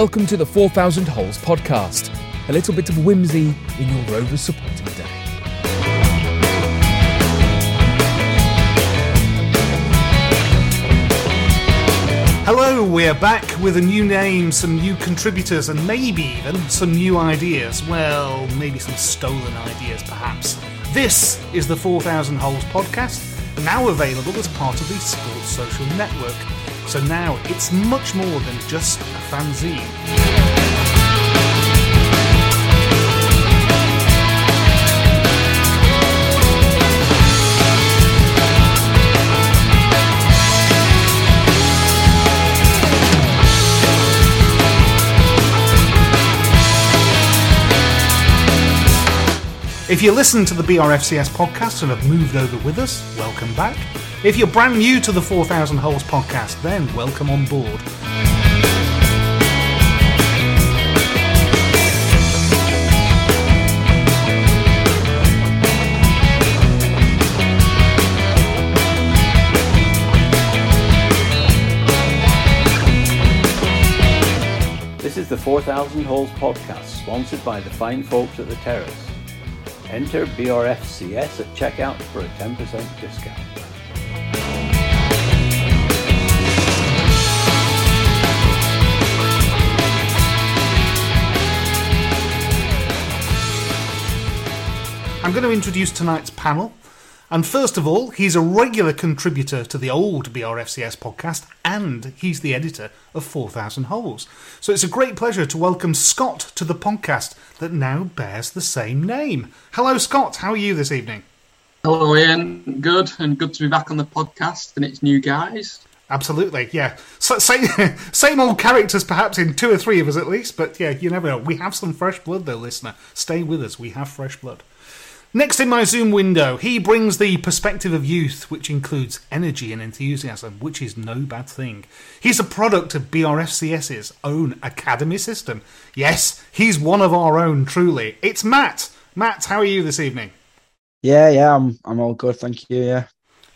Welcome to the 4000 Holes podcast. A little bit of whimsy in your Rovers supporting day. Hello, we're back with a new name, some new contributors, and maybe even some new ideas. Well, maybe some stolen ideas, perhaps. This is the 4000 Holes podcast, now available as part of the Sports Social Network. So now it's much more than just a fanzine. If you listen to the BRFCS podcast and have moved over with us, welcome back. If you're brand new to the 4000 Holes podcast, then welcome on board. This is the 4000 Holes podcast, sponsored by the fine folks at the Terrace. Enter BRFCS at checkout for a 10% discount. I'm going to introduce tonight's panel. And first of all, he's a regular contributor to the old BRFCS podcast, and he's the editor of 4000 Holes. So it's a great pleasure to welcome Scott to the podcast that now bears the same name. Hello, Scott. How are you this evening? Hello, Ian. Good, and good to be back on the podcast, and it's new guys. Absolutely, yeah. So, same, same old characters, perhaps in two or three of us at least, but yeah, you never know. We have some fresh blood, though, listener. Stay with us. We have fresh blood. Next in my Zoom window, he brings the perspective of youth, which includes energy and enthusiasm, which is no bad thing. He's a product of BRFCS's own academy system. Yes, he's one of our own, truly. It's Matt. Matt, how are you this evening? Yeah, yeah, I'm I'm all good, thank you. Yeah,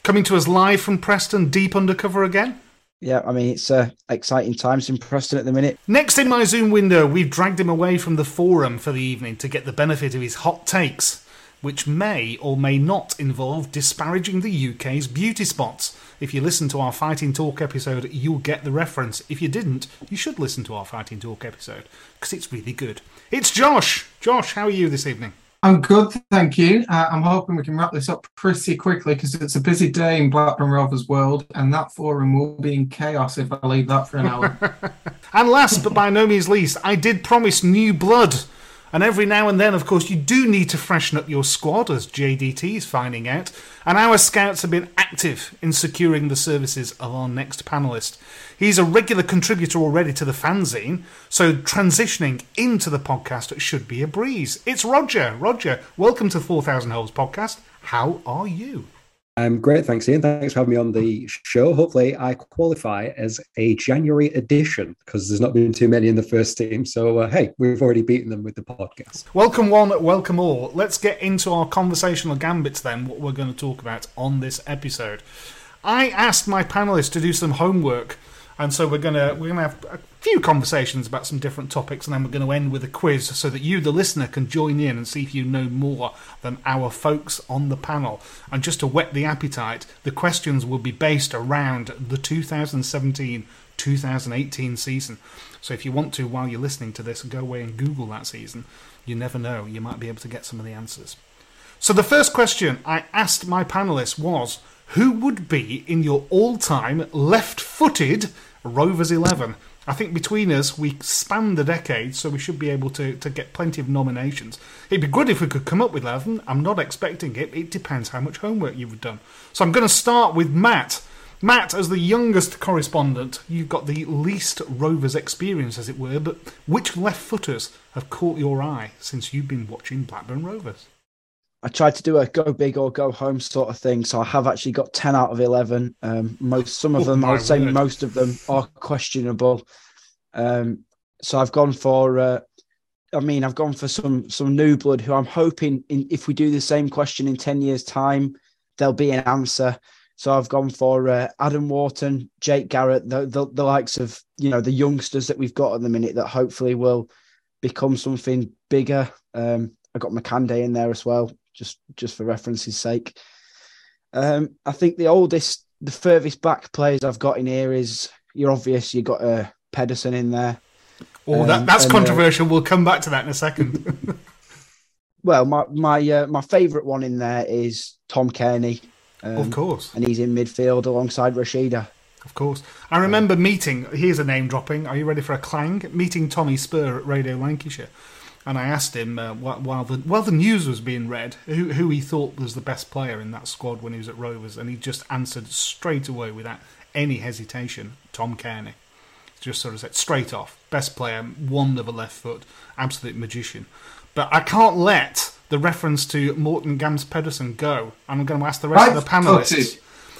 Coming to us live from Preston, deep undercover again. yeah. I mean, it's uh, exciting times in Preston at the minute. Next in my Zoom window, we've dragged him away from the forum for the evening to get the benefit of his hot takes, which may or may not involve disparaging the UK's beauty spots. If you listen to our Fighting Talk episode, you'll get the reference. If you didn't, you should listen to our Fighting Talk episode because it's really good. It's Josh. Josh, how are you this evening? I'm good, thank you. Uh, I'm hoping we can wrap this up pretty quickly because it's a busy day in Blackburn Rovers world, and that forum will be in chaos if I leave that for an hour. And last but by no means least, I did promise new blood. And every now and then, of course, you do need to freshen up your squad, as JDT is finding out. And our scouts have been active in securing the services of our next panellist. He's a regular contributor already to the fanzine, so transitioning into the podcast should be a breeze. It's Roger. Roger, welcome to 4000 Holes podcast. How are you? Um, great, thanks, Ian. Thanks for having me on the show. Hopefully, I qualify as a January edition because there's not been too many in the first team. So, uh, hey, we've already beaten them with the podcast. Welcome one, welcome all. Let's get into our conversational gambits then, what we're going to talk about on this episode. I asked my panelists to do some homework, and so we're gonna we're gonna have a few conversations about some different topics, and then we're going to end with a quiz so that you, the listener, can join in and see if you know more than our folks on the panel. And just to whet the appetite, the questions will be based around the 2017 2018 season. So if you want to, while you're listening to this, go away and Google that season. You never know, you might be able to get some of the answers. So the first question I asked my panelists was who would be in your all time left footed Rovers 11? I think between us, we span the decade, so we should be able to, to get plenty of nominations. It'd be good if we could come up with 11. I'm not expecting it. It depends how much homework you've done. So I'm going to start with Matt. Matt, as the youngest correspondent, you've got the least Rovers experience, as it were, but which left footers have caught your eye since you've been watching Blackburn Rovers? I tried to do a go big or go home sort of thing, so I have actually got ten out of eleven. Um, most, some of Oh, them, I would say, most of them are questionable. Um, so I've gone for. Uh, I mean, I've gone for some some new blood who I'm hoping, in, if we do the same question in ten years' time, there'll be an answer. So I've gone for uh, Adam Wharton, Jake Garrett, the, the the likes of you know the youngsters that we've got at the minute that hopefully will become something bigger. Um, I got Markanday in there as well, just just for reference's sake. Um, I think the oldest, the furthest back players I've got in here is you're obvious. You got uh, Pedersen in there. Oh, that, Um, that's and, uh, controversial. we'll come back to that in a second. well, my my uh, my favourite one in there is Tom Cairney. Um, Of course. and he's in midfield alongside Rashida. Of course. I remember meeting, here's a name dropping. Are you ready for a clang? Meeting Tommy Spurr at Radio Lancashire. And I asked him, uh, while, the, while the news was being read, who, who he thought was the best player in that squad when he was at Rovers. And he just answered straight away without any hesitation Tom Cairney. Just sort of said straight off. Best player, wand of a left foot, absolute magician. But I can't let the reference to Morten Gamst Pedersen go. I'm going to ask the rest of the panelists.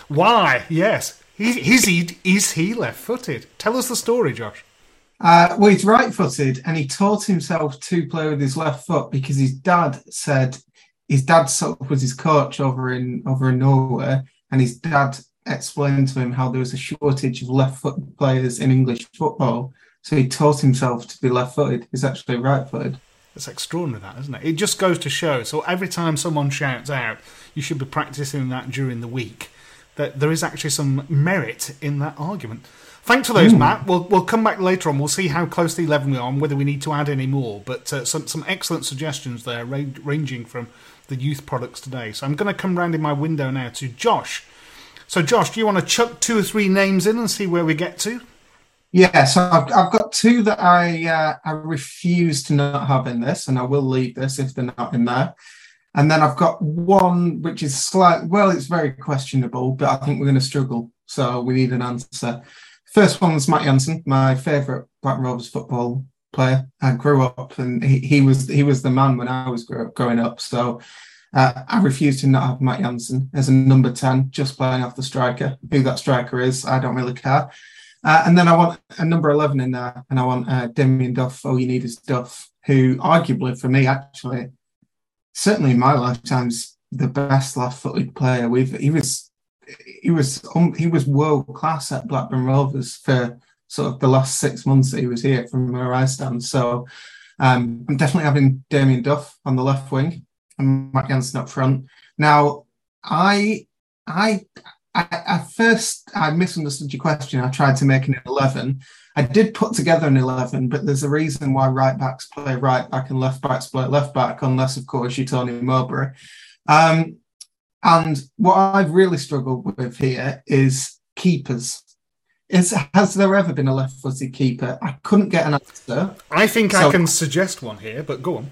Why? Yes. He, is, he, is he left footed? Tell us the story, Josh. Uh, well, he's right footed and he taught himself to play with his left foot because his dad said his dad sort of was his coach over in over in Norway, and his dad explained to him how there was a shortage of left foot players in English football. So he taught himself to be left footed. He's actually right footed. It's extraordinary, that, isn't it? It just goes to show. So every time someone shouts out, you should be practicing that during the week, that there is actually some merit in that argument. Thanks for those, Matt. We'll, we'll come back later on. We'll see how close to 11 we are and whether we need to add any more. But uh, some, some excellent suggestions there, ranging from the youth products today. So I'm going to come round in my window now to Josh. So, Josh, do you want to chuck two or three names in and see where we get to? Yeah, so I've, I've got two that I uh, I refuse to not have in this, and I will leave this if they're not in there. And then I've got one which is slight. Well, it's very questionable, but I think we're going to struggle, so we need an answer. First one was Matt Jansen, my favourite Black Rovers football player. I grew up, and he, he was he was the man when I was grow, growing up. So uh, I refuse to not have Matt Jansen as a number ten, just playing off the striker. Who that striker is, I don't really care. Uh, and then I want a number 11 in there, and I want uh, Damien Duff, All You Need Is Duff, who arguably for me, actually, certainly in my lifetime's the best left-footed player. We've he was he was um, he was world class at Blackburn Rovers for sort of the last six months that he was here from where I stand. So um, I'm definitely having Damien Duff on the left wing and Matt Jansen up front. Now I I I, at first, I misunderstood your question. I tried to make an 11. I did put together an 11, but there's a reason why right backs play right back and left backs play left back, unless, of course, you're Tony Mowbray. Um, and what I've really struggled with here is keepers. Is, has there ever been a left footed keeper? I couldn't get an answer. I think So- I can suggest one here, but go on.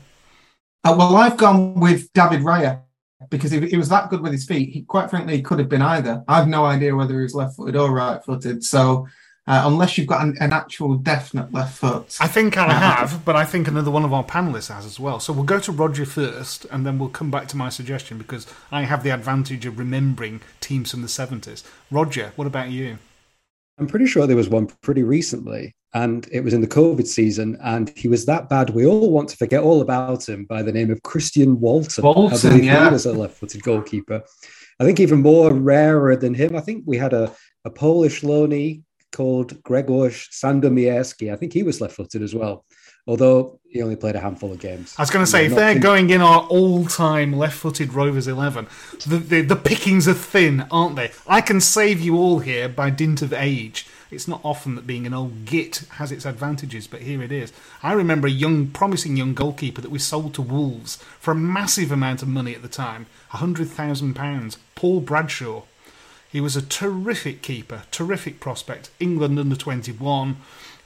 Uh, well, I've gone with David Raya because he, he was that good with his feet. He, quite frankly, he could have been either. I've no idea whether he was left footed or right footed. So, uh, unless you've got an, an actual definite left foot, I think I have, but I think another one of our panelists has as well. So we'll go to Roger first, and then we'll come back to my suggestion because I have the advantage of remembering teams from the 70s. Roger, what about you? I'm pretty sure there was one pretty recently, and it was in the COVID season, and he was that bad. We all want to forget all about him by the name of Christian Walton. Walton, I believe yeah. he was a left-footed goalkeeper. I think even more rarer than him. I think we had a, a Polish loanee called Grzegorz Sandomierski. I think he was left-footed as well, although he only played a handful of games. I was going to say, if they're in- going in our all-time left-footed Rovers eleven, the, the the pickings are thin, aren't they? I can save you all here by dint of age. It's not often that being an old git has its advantages, but here it is. I remember a young, promising young goalkeeper that we sold to Wolves for a massive amount of money at the time, hundred thousand pounds. Paul Bradshaw. He was a terrific keeper, terrific prospect. England under 21.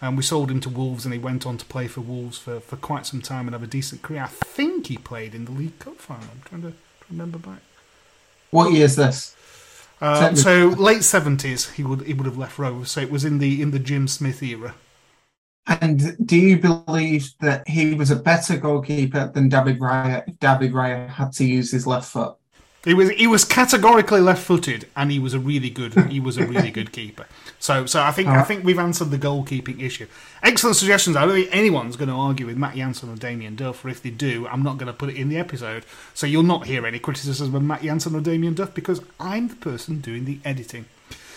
And we sold him to Wolves, and he went on to play for Wolves for, for quite some time and have a decent career. I think he played in the League Cup final. I'm trying to, remember back. what year is this? Uh, so late seventies, he would he would have left Rovers. So it was in the in the Jim Smith era. And do you believe that he was a better goalkeeper than David Raya if David Raya had to use his left foot? He was he was categorically left-footed, and he was a really good he was a really good keeper. So so I think I think we've answered the goalkeeping issue. Excellent suggestions. I don't think anyone's going to argue with Matt Jansen or Damien Duff, or if they do, I'm not going to put it in the episode. So you'll not hear any criticism of Matt Jansen or Damien Duff because I'm the person doing the editing.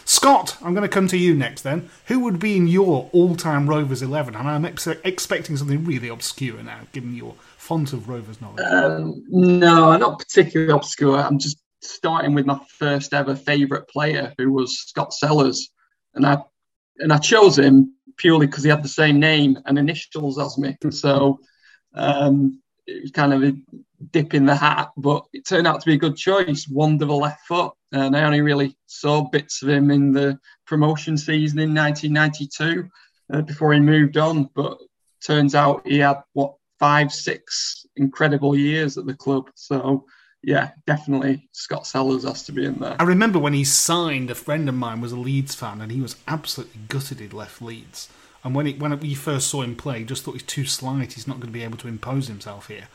Scott, I'm going to come to you next. Then, who would be in your all-time Rovers eleven? And I'm ex- expecting something really obscure now, given your font of Rovers knowledge. Um, no, I'm not particularly obscure. I'm just starting with my first ever favourite player, who was Scott Sellers, and I and I chose him purely because he had the same name and initials as me. So um, it was kind of a dip in the hat, but it turned out to be a good choice. Wonderful left foot, and I only really saw bits of him in the promotion season in 1992 uh, before he moved on. But turns out he had what five, six incredible years at the club. So yeah, definitely Scott Sellers has to be in there. I remember when he signed, a friend of mine was a Leeds fan, and he was absolutely gutted he'd left Leeds. And when it, when we first saw him play, he just thought he's too slight. He's not going to be able to impose himself here.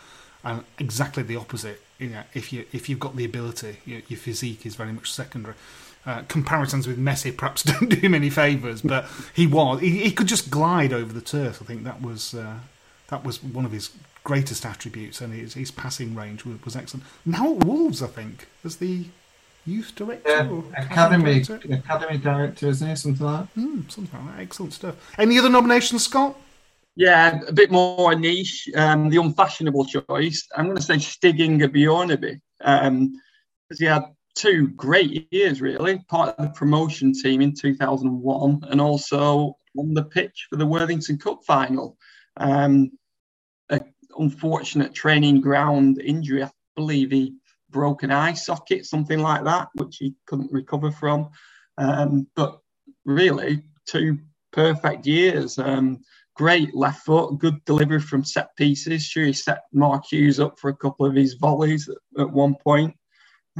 And exactly the opposite. You know, if you if you've got the ability, your, your physique is very much secondary. Uh, comparisons with Messi perhaps don't do him any favours, but he was he, he could just glide over the turf. I think that was uh, that was one of his greatest attributes, and his, his passing range was, was excellent. Now at Wolves, I think, as the youth director Yeah, or academy director? academy director, isn't he? Something like that. Hmm, something like that. Excellent stuff. Any other nominations, Scott? Yeah, a bit more niche. Um, the unfashionable choice. I'm going to say Stig Inge Bjørnebye um, because he had two great years, really. Part of the promotion team in 2001 and also on the pitch for the Worthington Cup final. Um, a unfortunate training ground injury. I believe he broke an eye socket, something like that, which he couldn't recover from. Um, but really, two perfect years. Um, great left foot, good delivery from set pieces. Sure, he set Mark Hughes up for a couple of his volleys at, at one point.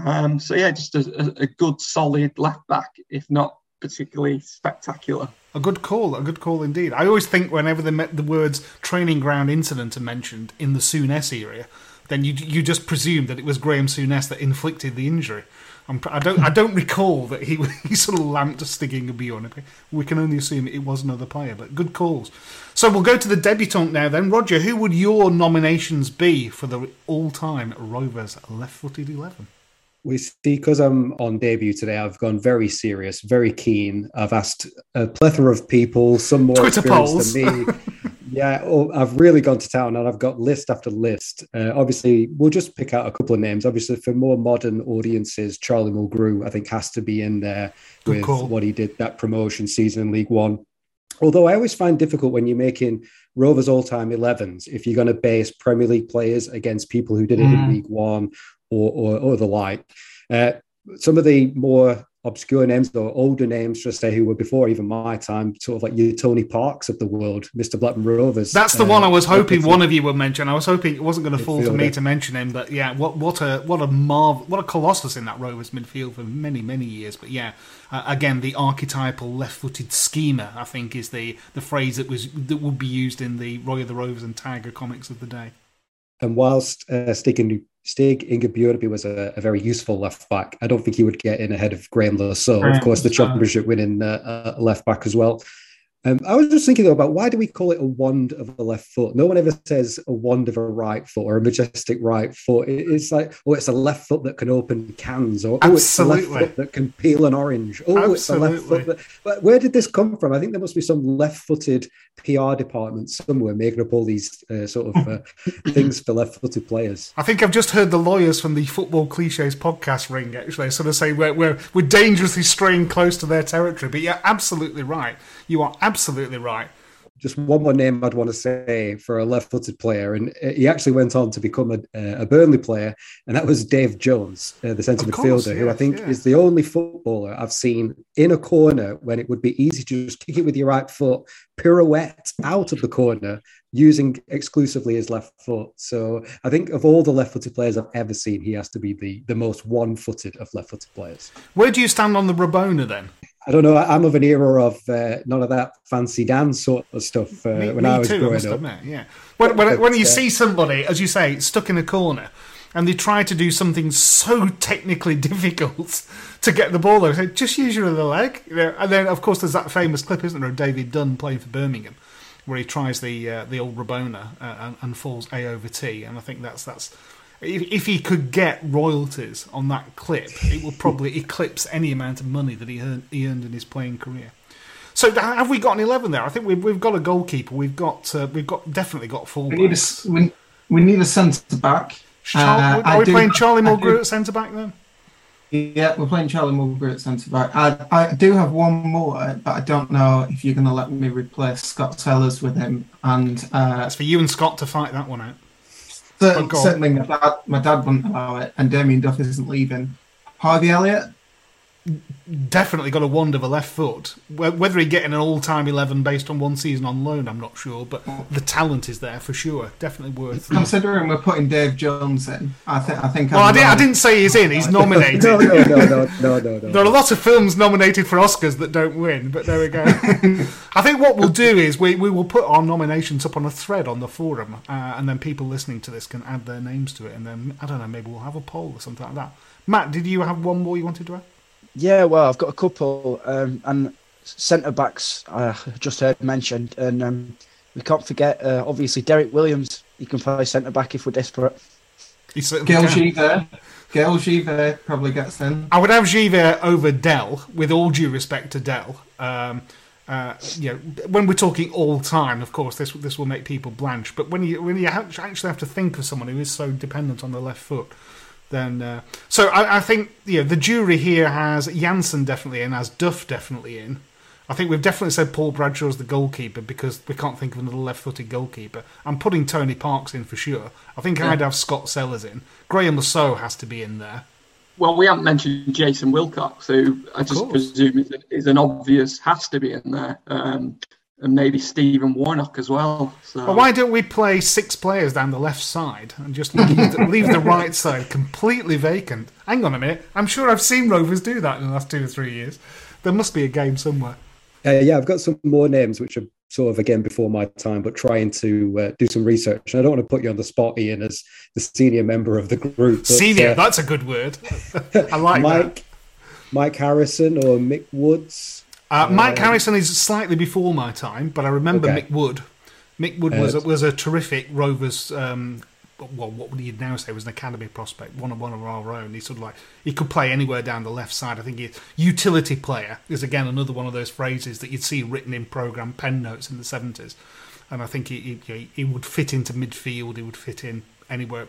Um, so yeah, just a, a, a good, solid left back, if not particularly spectacular. A good call, a good call indeed. I always think whenever the, the words training ground incident are mentioned in the Souness area, then you you just presume that it was Graeme Souness that inflicted the injury. I'm, I don't I don't recall that he he sort of lamped Stig Inge Bjørnebye. We can only assume it was another player, but good calls. So we'll go to the debutant now. Then Roger, who would your nominations be for the all-time Rovers left-footed eleven? We see because I'm on debut today. I've gone very serious, very keen. I've asked a plethora of people, some more Twitter experienced polls. than me. yeah, oh, I've really gone to town, and I've got list after list. Uh, obviously, we'll just pick out a couple of names. Obviously, for more modern audiences, Charlie Mulgrew, I think, has to be in there Good with call. what he did that promotion season in League One. Although I always find difficult when you're making Rovers all-time 11s if you're going to base Premier League players against people who did it in Mm. League One or, or, or the like. Uh, some of the more obscure names or older names, just say who were before even my time, sort of like you Tony Parkes of the world, Mr. Blackburn Rovers. That's the uh, one I was hoping one of you would mention. I was hoping it wasn't going to fall to me to mention him, but yeah, what what a what a marv what a colossus in that Rovers midfield for many many years. But yeah, uh, again the archetypal left-footed schemer, I think, is the the phrase that was that would be used in the Roy of the Rovers and Tiger comics of the day. And whilst uh, Stig, Inge- Stig Inge Bjørnebye was a, a very useful left back, I don't think he would get in ahead of Graeme Le Saux, of course, the championship winning uh, uh, left back as well. Um, I was just thinking though about why do we call it a wand of a left foot? No one ever says a wand of a right foot or a majestic right foot. It- It's like, oh, it's a left foot that can open cans, or oh, it's a left foot that can peel an orange. Oh, it's a left Absolutely. foot. That, but where did this come from? I think there must be some left-footed PR department somewhere making up all these uh, sort of uh, things for left-footed players. I think I've just heard the lawyers from the Football Cliches podcast ring actually sort of say we're, we're, we're dangerously straying close to their territory. But you're absolutely right. You are absolutely right. Just one more name I'd want to say for a left-footed player, and uh, he actually went on to become a, a Burnley player, and that was Dave Jones, uh, the centre midfielder, who I think yeah. is the only footballer I've seen in a corner when it would be easy to just kick it with your right foot, pirouette out of the corner using exclusively his left foot. So I think of all the left-footed players I've ever seen, he has to be the the most one-footed of left-footed players. Where do you stand on the Rabona then? I don't know. I'm of an era of uh, none of that fancy dance sort of stuff uh, Me, when me I was too, growing up. admit, yeah. When, when, when you uh, see somebody, as you say, stuck in a corner, and they try to do something so technically difficult to get the ball over, say, just use your other leg. You know, and then, of course, there's that famous clip, isn't there, of David Dunn playing for Birmingham, where he tries the uh, the old Rabona uh, and, and falls A over T. And I think that's that's if, if he could get royalties on that clip, it will probably eclipse any amount of money that he earned, he earned in his playing career. So have we got an eleven there? I think we've, we've got a goalkeeper. We've got uh, we've got definitely got full. We need a we, we need a centre back. Char- Uh, are I we do- playing Charlie Mulgrew at centre back then? Yeah, we're playing Charlie Mulgrew at centre back. I, I do have one more, but I don't know if you're going to let me replace Scott Sellers with him. And uh, That's for you and Scott to fight that one out. cer- Oh, go on. Certainly, my dad, my dad wouldn't allow it, and Damien Duff isn't leaving. Harvey Elliott, Definitely got a wand of a left foot. Whether he getting an all-time eleven based on one season on loan, I'm not sure, but the talent is there for sure. Definitely worth. considering we're putting Dave Jones in, I think I think. Well, I, did, I didn't say he's in. He's nominated. no, no, no, no, no, no, no. There are lots of films nominated for Oscars that don't win, but there we go. I think what we'll do is we, we will put our nominations up on a thread on the forum, uh, and then people listening to this can add their names to it, and then I don't know, maybe we'll have a poll or something like that. Matt, did you have one more you wanted to add? Yeah, well, I've got a couple, um, and centre backs I just heard mentioned, and um, we can't forget uh, obviously Derrick Williams. He can play centre back if we're desperate. He certainly Gaël can. Givet. Gaël Givet probably gets in. I would have Givet over Dell, with all due respect to Dell. Um, uh, you know, when we're talking all time, of course, this this will make people blanch. But when you when you actually have to think of someone who is so dependent on the left foot, then uh, so I, I think you know the jury here has Jansen definitely in, has Duff definitely in. I think we've definitely said Paul Bradshaw as the goalkeeper because we can't think of another left-footed goalkeeper. I'm putting Tony Parkes in for sure. I think Yeah. I'd have Scott Sellers in. Graeme Le Saux has to be in there. Well, we haven't mentioned Jason Wilcox, who I just presume is, is an obvious has to be in there, um, and maybe Stephen Warnock as well. So Well, why don't we play six players down the left side and just leave the, leave the right side completely vacant? Hang on a minute. I'm sure I've seen Rovers do that in the last two or three years. There must be a game somewhere. Uh, yeah, I've got some more names which are sort of again before my time, but trying to uh, do some research. And I don't want to put you on the spot, Ian, as the senior member of the group. But, Senior, uh, that's a good word. I like Mike, that. Mike Harrison or Mick Woods. Uh, Mike Harrison is slightly before my time, but I remember Okay. Mick Wood. Mick Wood was was a terrific Rovers. Um, well, what would you now say was an academy prospect, one of one of our own. He sort of like he could play anywhere down the left side. I think he utility player is again another one of those phrases that you'd see written in program pen notes in the seventies. And I think he, he he would fit into midfield. He would fit in anywhere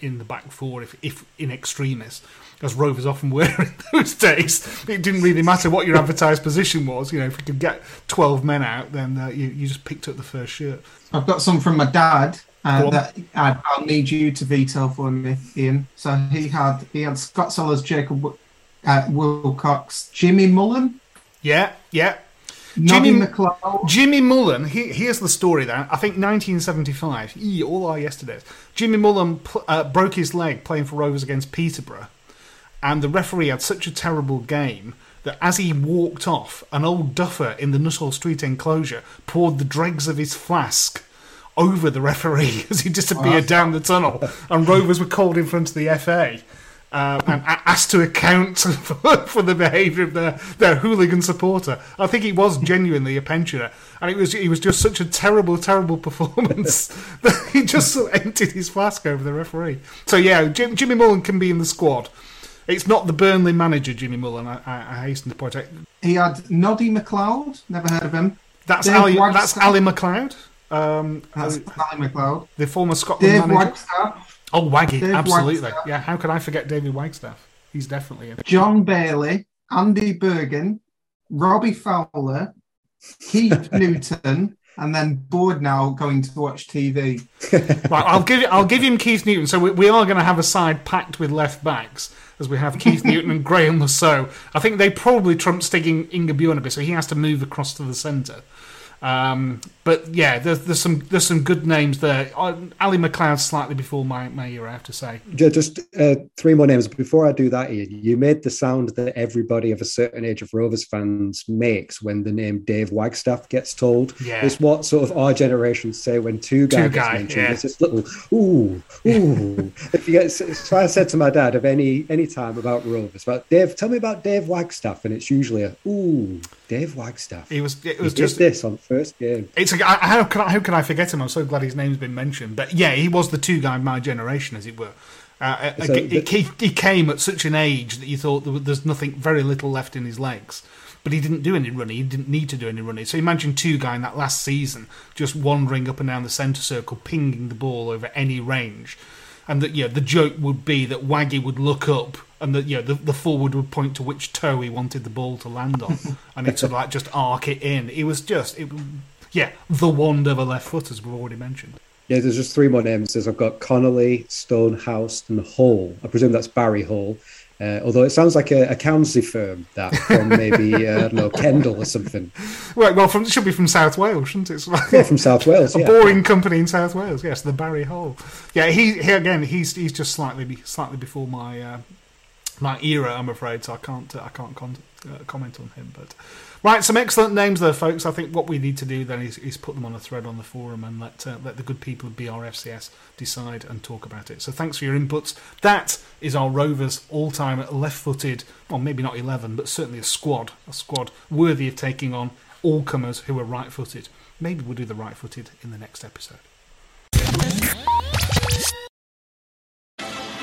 in the back four if, if in extremis, as Rovers often were in those days. It didn't really matter what your advertised position was. You know, if you could get twelve men out, then uh, you you just picked up the first shirt. I've got some from my dad uh, that I'll need you to veto for me, Ian. So he had he had Scott Sellers, Jacob uh, Wilcox, Jimmy Mullen, Yeah, yeah. Jimmy- McLeod. Jimmy Mullen, he, here's the story there. I think 1975, Eee, all our yesterdays. Jimmy Mullen pl- uh, broke his leg playing for Rovers against Peterborough, and the referee had such a terrible game that as he walked off, an old duffer in the Nuttall Street enclosure poured the dregs of his flask over the referee as he disappeared down the tunnel, and Rovers were called in front of the FA. Uh, and asked to account for, for the behaviour of their, their hooligan supporter. I think he was genuinely a pensioner, and it was he was just such a terrible, terrible performance that he just sort of emptied his flask over the referee. So yeah, Jim, Jimmy Mullen can be in the squad. It's not the Burnley manager, Jimmy Mullen. I, I, I hasten to point out. He had Noddy McLeod. Never heard of him. That's Dave Ali. Wagstaff. That's Ally MacLeod. Um, That's Ally MacLeod. the former Scotland Dave manager. Wagstaff. Oh, Waggy, Dave absolutely. Wagstaff. Yeah, how could I forget David Wagstaff? He's definitely in. John Bailey, Andy Bergen, Robbie Fowler, Keith Newton, and then bored now going to watch TV. Right, I'll give I'll give him Keith Newton. So we, we are going to have a side packed with left backs as we have Keith Newton and Graeme Le Saux. I think they probably trump sticking Inga bit, so he has to move across to the centre. Um, but yeah, there's, there's some there's some good names there. Uh, Ally MacLeod slightly before my, my year, I have to say. Just uh, three more names. Before I do that, Ian, you made the sound that everybody of a certain age of Rovers fans makes when the name Dave Wagstaff gets told. Yeah. It's what sort of our generation say when two guys Two gets guy, mentioned. yeah. It's this little ooh, ooh. if you get, so I said to my dad of any any time about Rovers, about Dave, tell me about Dave Wagstaff, and it's usually a ooh, Dave Wagstaff. It was it He was did just this on first game. It's a, I- how can I, how can I forget him? I'm so glad his name's been mentioned. But yeah, he was the Tugay of my generation, as it were. Uh, uh, So he, the- he, he came at such an age that you thought there there's nothing, very little left in his legs. But he didn't do any running. He didn't need to do any running. So imagine Tugay in that last season just wandering up and down the centre circle, pinging the ball over any range. And that yeah, the joke would be that Waggy would look up and that yeah, the, the forward would point to which toe he wanted the ball to land on, and sort of like just arc it in. It was just it, yeah, the wand of a left foot, as we've already mentioned. Yeah, there's just three more names. There's I've got Connolly, Stonehouse, and Hall. I presume that's Barry Hall. Uh, although it sounds like a accountancy firm that from maybe uh, I don't know Kendall or something. Right, well, from, it should be from South Wales, shouldn't it? Like- Yeah, from South Wales. a Yeah. boring company in South Wales. Yes, the Barry Hall. Yeah, he, he again. He's he's just slightly slightly before my uh, my era, I'm afraid. So I can't uh, I can't con- uh, comment on him. But right, some excellent names there, folks. I think what we need to do then is, is put them on a thread on the forum and let uh, let the good people of BRFCS decide and talk about it. So thanks for your inputs. That is our Rovers all-time left-footed. Well, maybe not eleven, but certainly a squad. A squad worthy of taking on all comers who are right-footed. Maybe we'll do the right-footed in the next episode.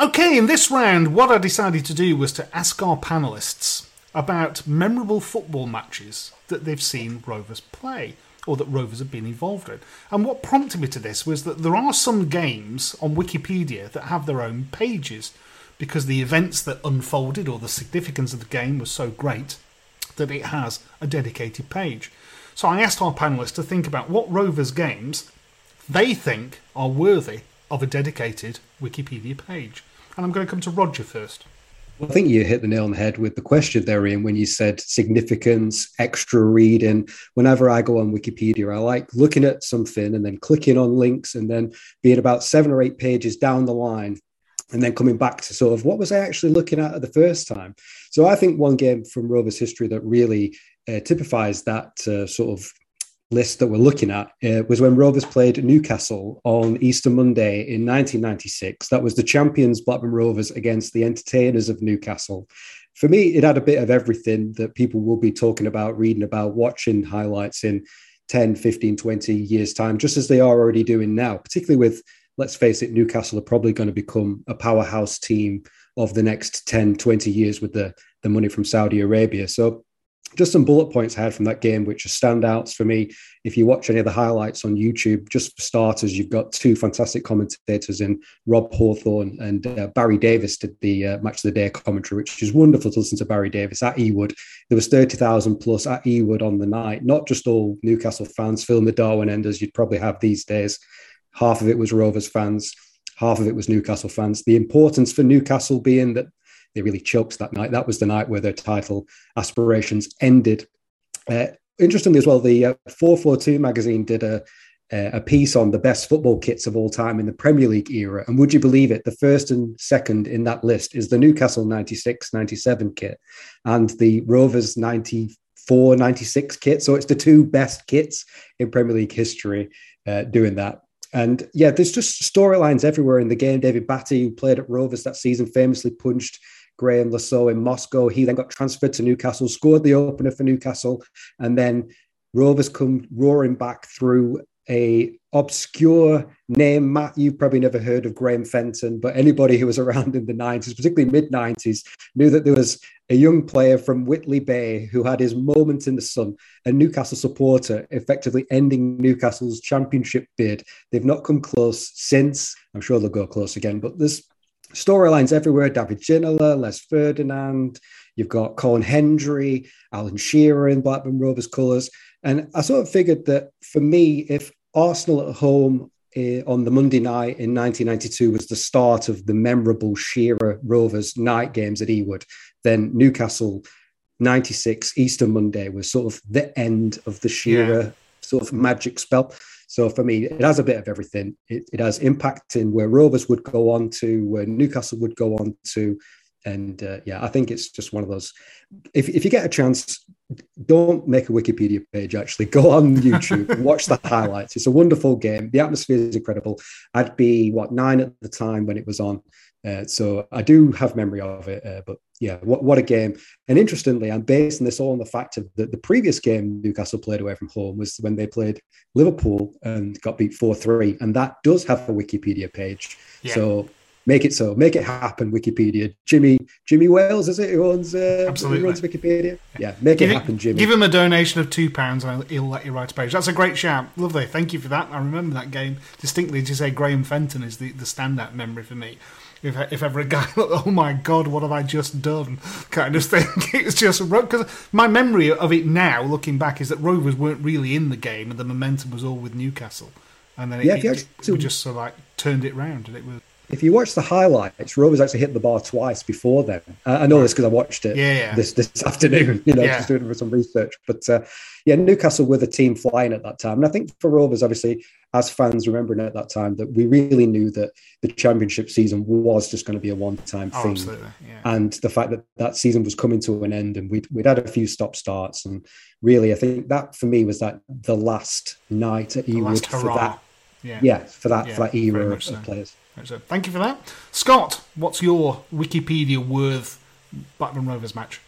Okay, in this round, what I decided to do was to ask our panelists about memorable football matches that they've seen Rovers play or that Rovers have been involved in. And what prompted me to this was that there are some games on Wikipedia that have their own pages because the events that unfolded or the significance of the game was so great that it has a dedicated page. So I asked our panelists to think about what Rovers games they think are worthy of a dedicated Wikipedia page. And I'm going to come to Roger first. I think you hit the nail on the head with the question there, Ian, when you said significance, extra reading. Whenever I go on Wikipedia, I like looking at something and then clicking on links and then being about seven or eight pages down the line and then coming back to sort of what was I actually looking at at the first time. So I think one game from Rovers history that really uh, typifies that uh, sort of list that we're looking at uh, was when Rovers played Newcastle on Easter Monday in 1996. That was the champions Blackburn Rovers against the entertainers of Newcastle. For me, it had a bit of everything that people will be talking about, reading about, watching highlights in 10, 15, 20 years' time, just as they are already doing now, particularly with, let's face it, Newcastle are probably going to become a powerhouse team of the next 10, 20 years with the, the money from Saudi Arabia. So just some bullet points I had from that game, which are standouts for me. If you watch any of the highlights on YouTube, just for starters, you've got two fantastic commentators in Rob Hawthorne and uh, Barry Davies did the uh, match of the day commentary, which is wonderful to listen to Barry Davies at Ewood. There was 30,000 plus at Ewood on the night, not just all Newcastle fans filling the Darwen end as you'd probably have these days. Half of it was Rovers fans, half of it was Newcastle fans. The importance for Newcastle being that they really choked that night. That was the night where their title aspirations ended. Uh, interestingly, as well, the uh, 442 magazine did a a piece on the best football kits of all time in the Premier League era. And would you believe it? The first and second in that list is the Newcastle 96 97 kit and the Rovers 94 96 kit. So it's the two best kits in Premier League history uh, doing that. And yeah, there's just storylines everywhere in the game. David Batty, who played at Rovers that season, famously punched Graeme Saux in Moscow. He then got transferred to Newcastle, scored the opener for Newcastle, and then Rovers come roaring back through a obscure name. Matt, you've probably never heard of Graham Fenton, but anybody who was around in the 90s, particularly mid 90s, knew that there was a young player from Whitley Bay who had his moment in the sun, a Newcastle supporter, effectively ending Newcastle's championship bid. They've not come close since. I'm sure they'll go close again, but there's storylines everywhere. David Ginola, Les Ferdinand, you've got Colin Hendry, Alan Shearer in Blackburn Rovers colours. And I sort of figured that for me, if Arsenal at home uh, on the Monday night in 1992 was the start of the memorable Shearer Rovers night games at Ewood, then Newcastle 96 Easter Monday was sort of the end of the Shearer yeah. sort of magic spell. So for me, it has a bit of everything. It, it has impact in where Rovers would go on to, where Newcastle would go on to. And uh, yeah, I think it's just one of those. If, if you get a chance, don't make a Wikipedia page. Actually, go on YouTube, watch the highlights. It's a wonderful game. The atmosphere is incredible. I'd be what nine at the time when it was on, uh, so I do have memory of it. Uh, but yeah, what, what a game. And interestingly, I'm basing this all on the fact of that the previous game Newcastle played away from home was when they played Liverpool and got beat 4 3. And that does have a Wikipedia page. Yeah. So make it so, make it happen, Wikipedia. Jimmy Jimmy Wales, is it, who owns, uh, Absolutely. Who runs Wikipedia? Yeah, make give it happen, Jimmy. Give him a donation of £2 and he'll let you write a page. That's a great shout. Lovely. Thank you for that. I remember that game distinctly. To say Graham Fenton is the, the standout memory for me if, if ever a guy, oh my god, what have I just done? Kind of thing. It's just because my memory of it now, looking back, is that Rovers weren't really in the game, and the momentum was all with Newcastle, and then it, yeah, it, it just sort of like turned it round, and it was. If you watch the highlights, Rovers actually hit the bar twice before then. Uh, I know this because I watched it yeah, yeah. this this afternoon. You know, yeah. just doing for some research. But uh, yeah, Newcastle were the team flying at that time, and I think for Rovers, obviously, as fans remembering at that time that we really knew that the championship season was just going to be a one-time oh, thing yeah. and the fact that that season was coming to an end and we'd, we'd had a few stop starts and really i think that for me was that the last night at Ewood for that yeah. yeah for that for that era of, so. players so. thank you for that scott what's your wikipedia worth blackburn rovers match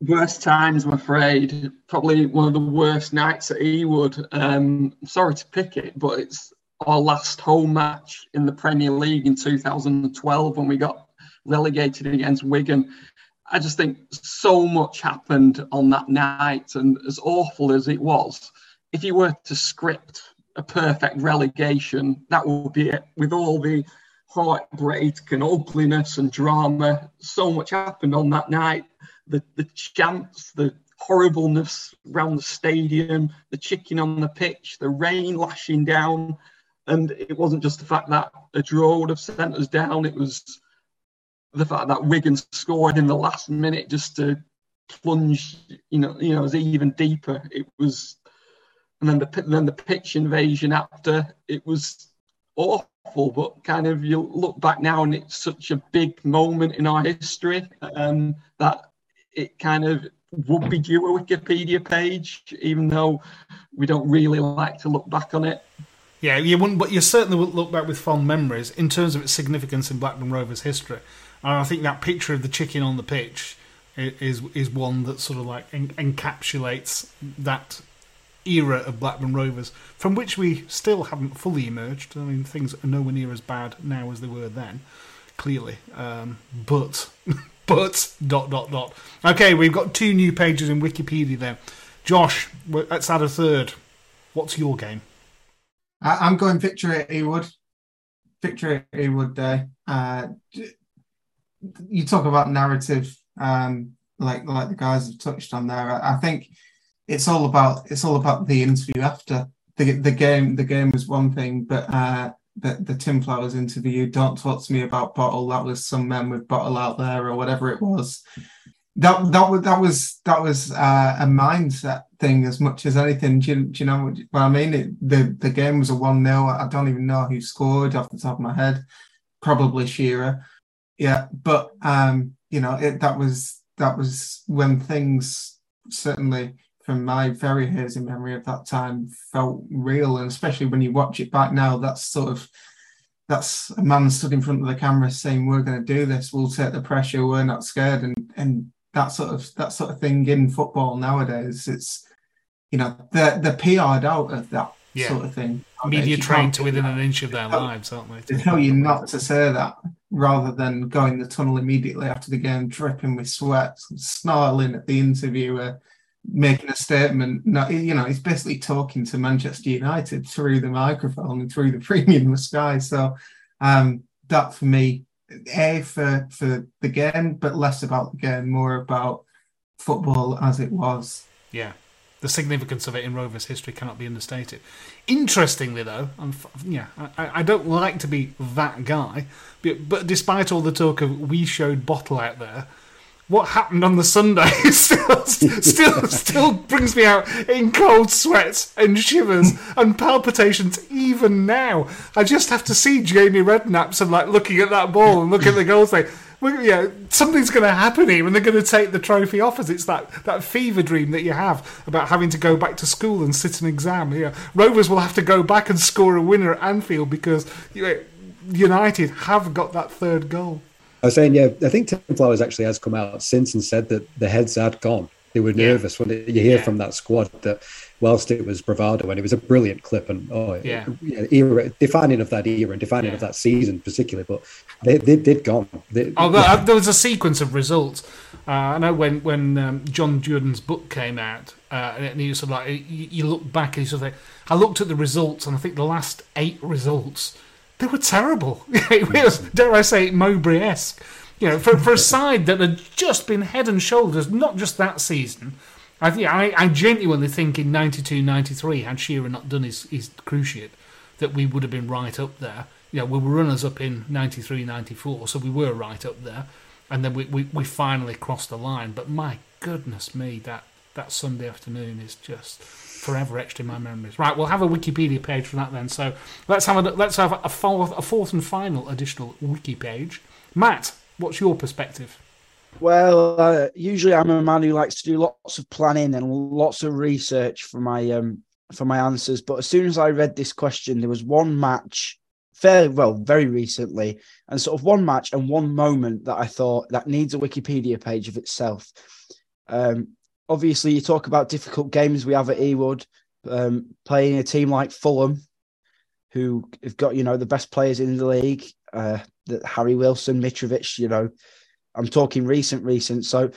worst times, I'm afraid. Probably one of the worst nights at Ewood. Um, sorry to pick it, but it's our last home match in the Premier League in 2012 when we got relegated against Wigan. I just think so much happened on that night, and as awful as it was, if you were to script a perfect relegation, that would be it. With all the heartbreak and ugliness and drama, so much happened on that night the, the chants, the horribleness around the stadium, the chicken on the pitch, the rain lashing down. And it wasn't just the fact that a draw would have sent us down, it was the fact that Wigan scored in the last minute just to plunge, you know, you know, was even deeper. It was, and then the then the pitch invasion after it was awful. But kind of you look back now, and it's such a big moment in our history um, that it kind of would be due a Wikipedia page, even though we don't really like to look back on it. Yeah, you wouldn't, but you certainly would look back with fond memories in terms of its significance in Blackburn Rovers history. And I think that picture of the chicken on the pitch is is one that sort of like en- encapsulates that era of Blackburn Rovers, from which we still haven't fully emerged. I mean, things are nowhere near as bad now as they were then, clearly. Um, but, but, dot, dot, dot. Okay, we've got two new pages in Wikipedia there. Josh, let's add a third. What's your game? I'm going victory at Ewood. Victory at Ewood Day. Uh, you talk about narrative, um, like like the guys have touched on there. I, I think it's all about it's all about the interview after the the game. The game was one thing, but uh, the the Tim Flowers interview. Don't talk to me about bottle. That was some men with bottle out there or whatever it was. That that was that was that was uh, a mindset thing as much as anything. Do you, do you know what, what I mean? It, the the game was a one 0 I don't even know who scored off the top of my head. Probably Shearer. Yeah, but um, you know it, that was that was when things certainly from my very hazy memory of that time felt real. And especially when you watch it back now that's sort of that's a man stood in front of the camera saying we're going to do this. We'll take the pressure. We're not scared. And and that sort of that sort of thing in football nowadays it's you know they're, they're PR'd out of that yeah. sort of thing. Media trained to within an inch of their lives aren't they? they tell you not to say that rather than going the tunnel immediately after the game dripping with sweat snarling at the interviewer making a statement. No, you know, he's basically talking to Manchester United through the microphone and through the premium sky. So um, that for me, a for for the game, but less about the game, more about football as it was. Yeah. The significance of it in Rovers history cannot be understated. Interestingly, though, I'm, yeah, I, I don't like to be that guy, but, but despite all the talk of we showed bottle out there, what happened on the Sunday still, still, still brings me out in cold sweats and shivers and palpitations even now. I just have to see Jamie Redknapp and like looking at that ball and looking at the goal thing. Well, yeah, something's going to happen here, and they're going to take the trophy off us. It's that, that fever dream that you have about having to go back to school and sit an exam. Yeah, Rovers will have to go back and score a winner at Anfield because United have got that third goal. I was saying, yeah, I think Tim Flowers actually has come out since and said that the heads had gone. They were nervous yeah. when you hear yeah. from that squad that whilst it was bravado and it was a brilliant clip and oh yeah, yeah era, defining of that era and defining of that season particularly, but they, they did gone. They, oh, uh, there was a sequence of results. Uh, I know when when um, John Jordan's book came out, uh, and he was sort of like you, you look back and you sort of like, I looked at the results and I think the last eight results they were terrible. it was, dare I say, Mowbray esque. You know, for, for a side that had just been head and shoulders, not just that season. I think I, I genuinely think in 92 93, had Shearer not done his, his cruciate, that we would have been right up there. You know, we were runners up in 93 94, so we were right up there. And then we, we, we finally crossed the line. But my goodness me, that, that Sunday afternoon is just forever etched in my memories. Right, we'll have a Wikipedia page for that then. So let's have a let's have a fourth, a fourth and final additional wiki page. Matt, what's your perspective? Well, uh, usually I'm a man who likes to do lots of planning and lots of research for my um, for my answers. But as soon as I read this question, there was one match, fairly well, very recently, and sort of one match and one moment that I thought that needs a Wikipedia page of itself. Um, obviously you talk about difficult games we have at Ewood, um, playing a team like Fulham, who have got you know the best players in the league, uh, Harry Wilson, Mitrovic. You know, I'm talking recent, recent. So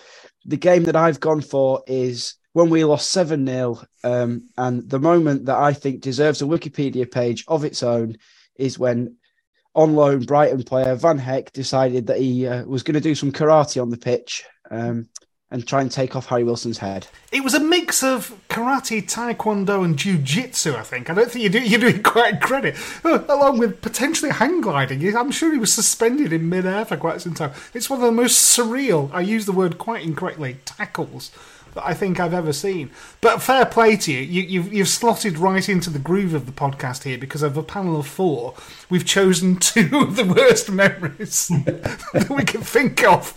the game that I've gone for is when we lost seven 0 um, and the moment that I think deserves a Wikipedia page of its own is when on loan Brighton player Van Hecke decided that he uh, was going to do some karate on the pitch. Um, and try and take off Harry Wilson's head. It was a mix of karate, taekwondo, and jiu-jitsu. I think. I don't think you're doing quite credit, along with potentially hang gliding. I'm sure he was suspended in mid-air for quite some time. It's one of the most surreal. I use the word quite incorrectly. Tackles that I think I've ever seen. But fair play to you. you you've, you've slotted right into the groove of the podcast here because of a panel of four, we've chosen two of the worst memories that we can think of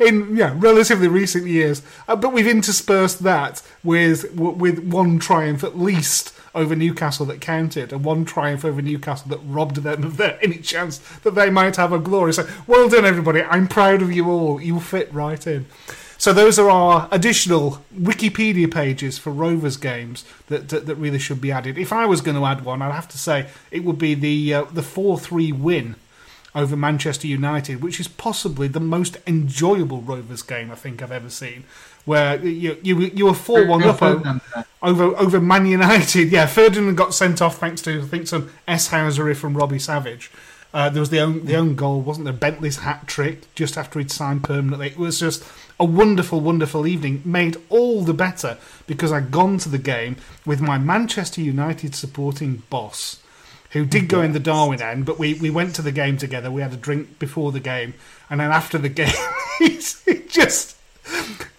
in yeah, relatively recent years. Uh, but we've interspersed that with with one triumph at least over Newcastle that counted, and one triumph over Newcastle that robbed them of their, any chance that they might have a glory. So well done, everybody. I'm proud of you all. You fit right in. So those are our additional Wikipedia pages for Rovers games that, that, that really should be added. If I was going to add one, I'd have to say it would be the uh, the four three win over Manchester United, which is possibly the most enjoyable Rovers game I think I've ever seen. Where you you, you were four one up over, over over Man United. Yeah, Ferdinand got sent off thanks to I think some S housery from Robbie Savage. Uh, there was the own the own goal, wasn't there? Bentley's hat trick just after he'd signed permanently. It was just a wonderful, wonderful evening, made all the better because I'd gone to the game with my Manchester United supporting boss, who did go in the Darwen end, but we, we went to the game together. We had a drink before the game, and then after the game, he just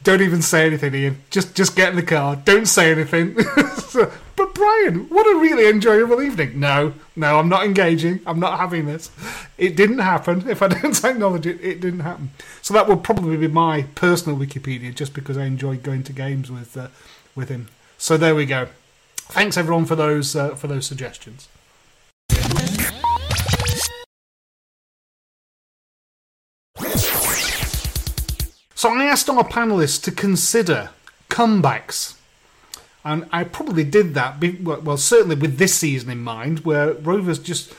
don't even say anything, Ian. Just just get in the car. Don't say anything. Brian, what a really enjoyable evening. No, no, I'm not engaging. I'm not having this. It didn't happen. If I don't acknowledge it, it didn't happen. So that would probably be my personal Wikipedia, just because I enjoyed going to games with uh, with him. So there we go. Thanks everyone for those uh, for those suggestions. So I asked our panelists to consider comebacks. And I probably did that, well, certainly with this season in mind, where Rovers just.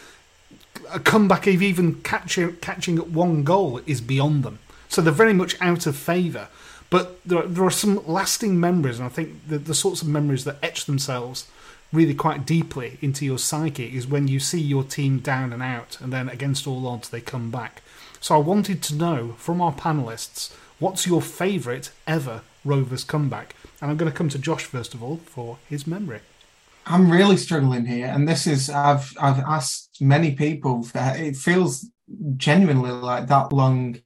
A comeback of even catching, catching at one goal is beyond them. So they're very much out of favour. But there are, there are some lasting memories, and I think the, the sorts of memories that etch themselves really quite deeply into your psyche is when you see your team down and out, and then against all odds they come back. So I wanted to know from our panelists What's your favourite ever Rovers comeback? And I'm going to come to Josh first of all for his memory. I'm really struggling here, and this is I've I've asked many people. It feels genuinely like that long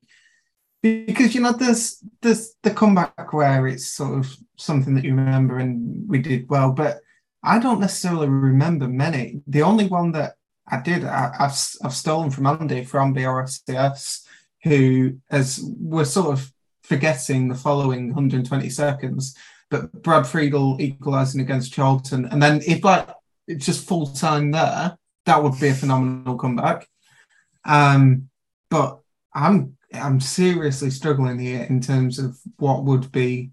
because you know there's there's the comeback where it's sort of something that you remember and we did well, but I don't necessarily remember many. The only one that I did I, have I've stolen from Andy from BRFCS, who as we're sort of forgetting the following 120 seconds. But Brad Friedel equalising against Charlton, and then if like it's just full time there, that would be a phenomenal comeback. Um, but I'm I'm seriously struggling here in terms of what would be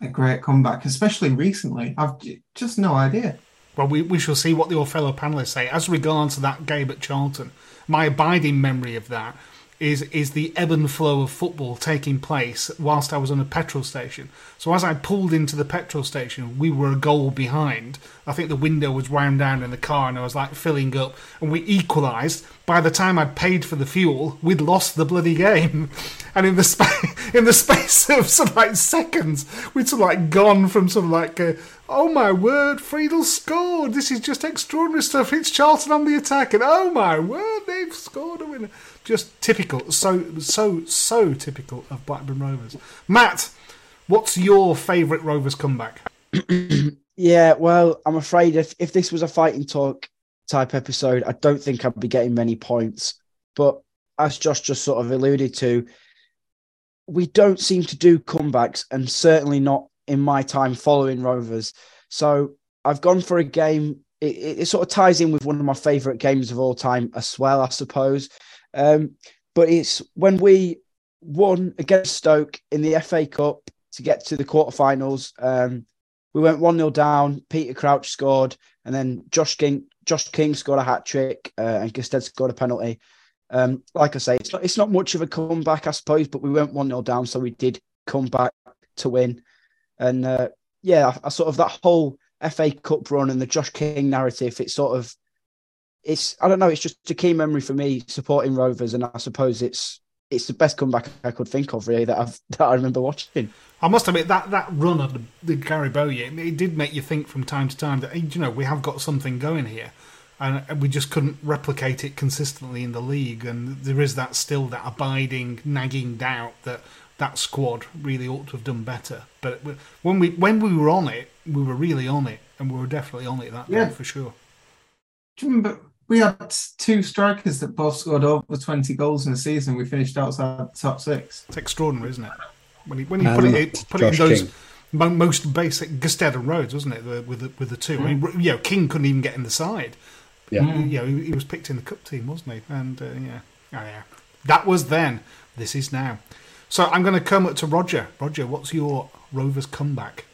a great comeback, especially recently. I've just no idea. Well, we, we shall see what your fellow panelists say. As regards to that game at Charlton, my abiding memory of that is is the ebb and flow of football taking place whilst I was on a petrol station. So as I pulled into the petrol station, we were a goal behind. I think the window was wound down in the car, and I was like filling up, and we equalised. By the time I'd paid for the fuel, we'd lost the bloody game, and in the space in the space of some like seconds, we'd sort of like gone from some like. Uh, oh my word, Friedel scored! This is just extraordinary stuff. It's Charlton on the attack, and oh my word, they've scored a winner. Just typical, so so so typical of Blackburn Rovers. Matt, what's your favourite Rovers comeback? yeah, well, I'm afraid if if this was a fighting talk type episode, I don't think I'd be getting many points. But as Josh just sort of alluded to, we don't seem to do comebacks, and certainly not in my time following Rovers. So I've gone for a game. It, it, sort of ties in with one of my favourite games of all time as well, I suppose. Um, but it's when we won against Stoke in the FA Cup to get to the quarterfinals. Um, we went 1 0 down. Peter Crouch scored, and then Josh King, Josh King scored a hat trick, uh, and Gestede scored a penalty. Um, like I say, it's not, it's not much of a comeback, I suppose, but we went 1 0 down, so we did come back to win. And uh, yeah, I, I, sort of that whole FA Cup run and the Josh King narrative, it's sort of it's I don't know, it's just a key memory for me supporting Rovers, and I suppose it's it's the best comeback I could think of really that I've that I remember watching. I must admit that that run of the, the Gary Bowyer, it did make you think from time to time that you know we have got something going here, and we just couldn't replicate it consistently in the league. And there is that still that abiding, nagging doubt that that squad really ought to have done better. But when we when we were on it, we were really on it, and we were definitely on it that Yeah. day for sure. Do you remember we had two strikers that both scored over 20 goals in a season? We finished outside the top six. It's extraordinary, isn't it? When you, when you And put it put it in those mo- most basic Gestede and Rhodes, wasn't it? The, with the, with the two. I mean, you know, King couldn't even get in the side. Yeah. You know, he, he was picked in the cup team, wasn't he? And uh, yeah, oh, yeah, that was then. This is now. So I'm going to come up to Roger. Roger, what's your Rovers comeback?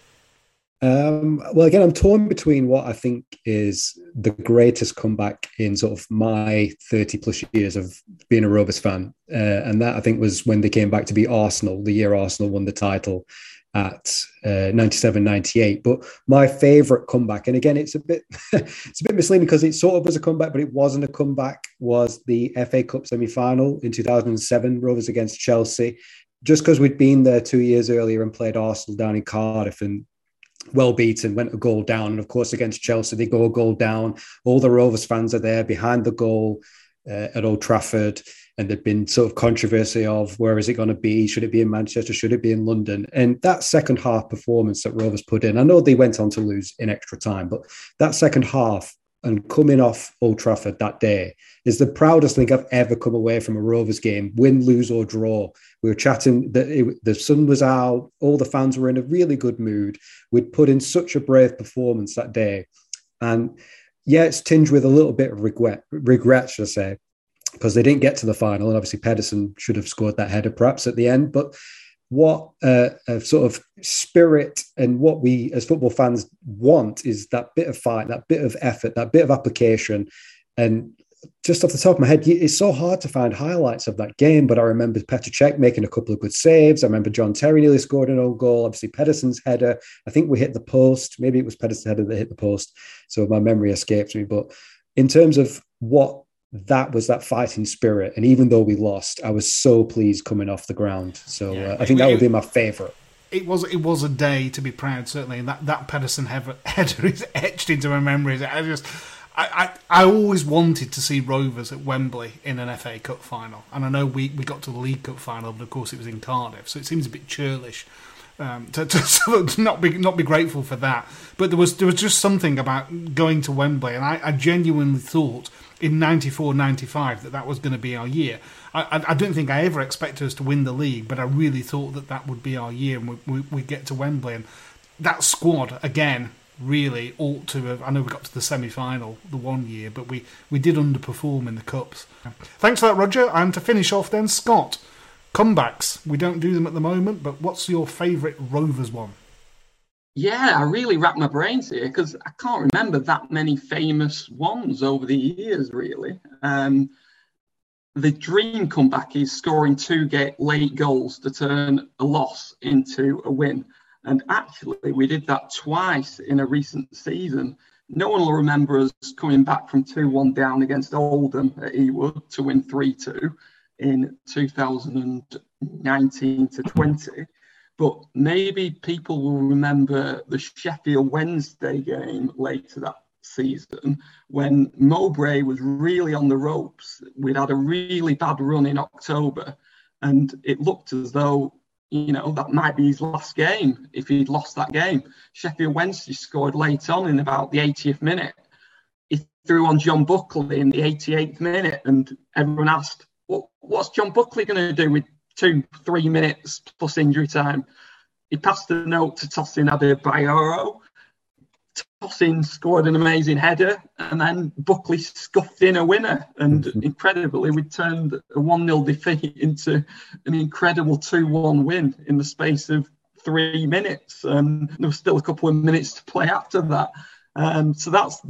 Um, well, again, I'm torn between what I think is the greatest comeback in sort of my 30 plus years of being a Rovers fan. Uh, and that I think was when they came back to be Arsenal, the year Arsenal won the title at uh, 97 98 but my favorite comeback and again it's a bit it's a bit misleading because it sort of was a comeback but it wasn't a comeback was the FA Cup semi-final in 2007 Rovers against Chelsea just because we'd been there two years earlier and played Arsenal down in Cardiff and well beaten, went a goal down. And of course, against Chelsea, they go a goal down. All the Rovers fans are there behind the goal uh, at Old Trafford. And there'd been sort of controversy of where is it going to be? Should it be in Manchester? Should it be in London? And that second half performance that Rovers put in, I know they went on to lose in extra time, but that second half and coming off Old Trafford that day is the proudest thing I've ever come away from a Rovers game, win, lose, or draw. We were chatting that it, the sun was out, all the fans were in a really good mood. We'd put in such a brave performance that day, and yeah, it's tinged with a little bit of regret, regret, should I say, because they didn't get to the final, and obviously Pedersen should have scored that header perhaps at the end, but what uh, sort of spirit and what we as football fans want is that bit of fight, that bit of effort, that bit of application. And just off the top of my head, it's so hard to find highlights of that game. But I remember Petr Cech making a couple of good saves. I remember John Terry nearly scored an own goal. Obviously, Pedersen's header. I think we hit the post. Maybe it was Pedersen's header that hit the post. So my memory escapes me. But in terms of what that was that fighting spirit. And even though we lost, I was so pleased coming off the ground. So uh, I think that would be my favourite. It was it was a day to be proud, certainly, and that that Pedersen header, is etched into my memories. I just. I, I, I always wanted to see Rovers at Wembley in an FA Cup final, and I know we, we got to the League Cup final, but of course it was in Cardiff, so it seems a bit churlish um, to, to of not be not be grateful for that. But there was there was just something about going to Wembley, and I, I genuinely thought in 94 95 that that was going to be our year. I, I, I don't think I ever expected us to win the league, but I really thought that that would be our year and we, we, we'd get to Wembley. And that squad, again, really ought to have. I know we got to the semi final the one year, but we, we did underperform in the Cups. Thanks for that, Roger. And to finish off, then, Scott. Comebacks. We don't do them at the moment, but what's your favourite Rovers one? Yeah, I really racked my brains here because I can't remember that many famous ones over the years, really. Um, the dream comeback is scoring two get late goals to turn a loss into a win. And actually, we did that twice in a recent season. No one will remember us coming back from 2 1 down against Oldham at Ewood to win 3 2 in 2019 to 20. But maybe people will remember the Sheffield Wednesday game later that season when Mowbray was really on the ropes. We'd had a really bad run in October, and it looked as though, you know, that might be his last game if he'd lost that game. Sheffield Wednesday scored late on in about the 80th minute. He threw on John Buckley in the 88th minute, and everyone asked, well, What's John Buckley going to do with two, three minutes plus injury time? He passed the note to Tosin Adarabioyo. Tosin scored an amazing header, and then Buckley scuffed in a winner. And incredibly, we turned a 1 0 defeat into an incredible 2 1 win in the space of three minutes. Um, there was still a couple of minutes to play after that. Um, so that's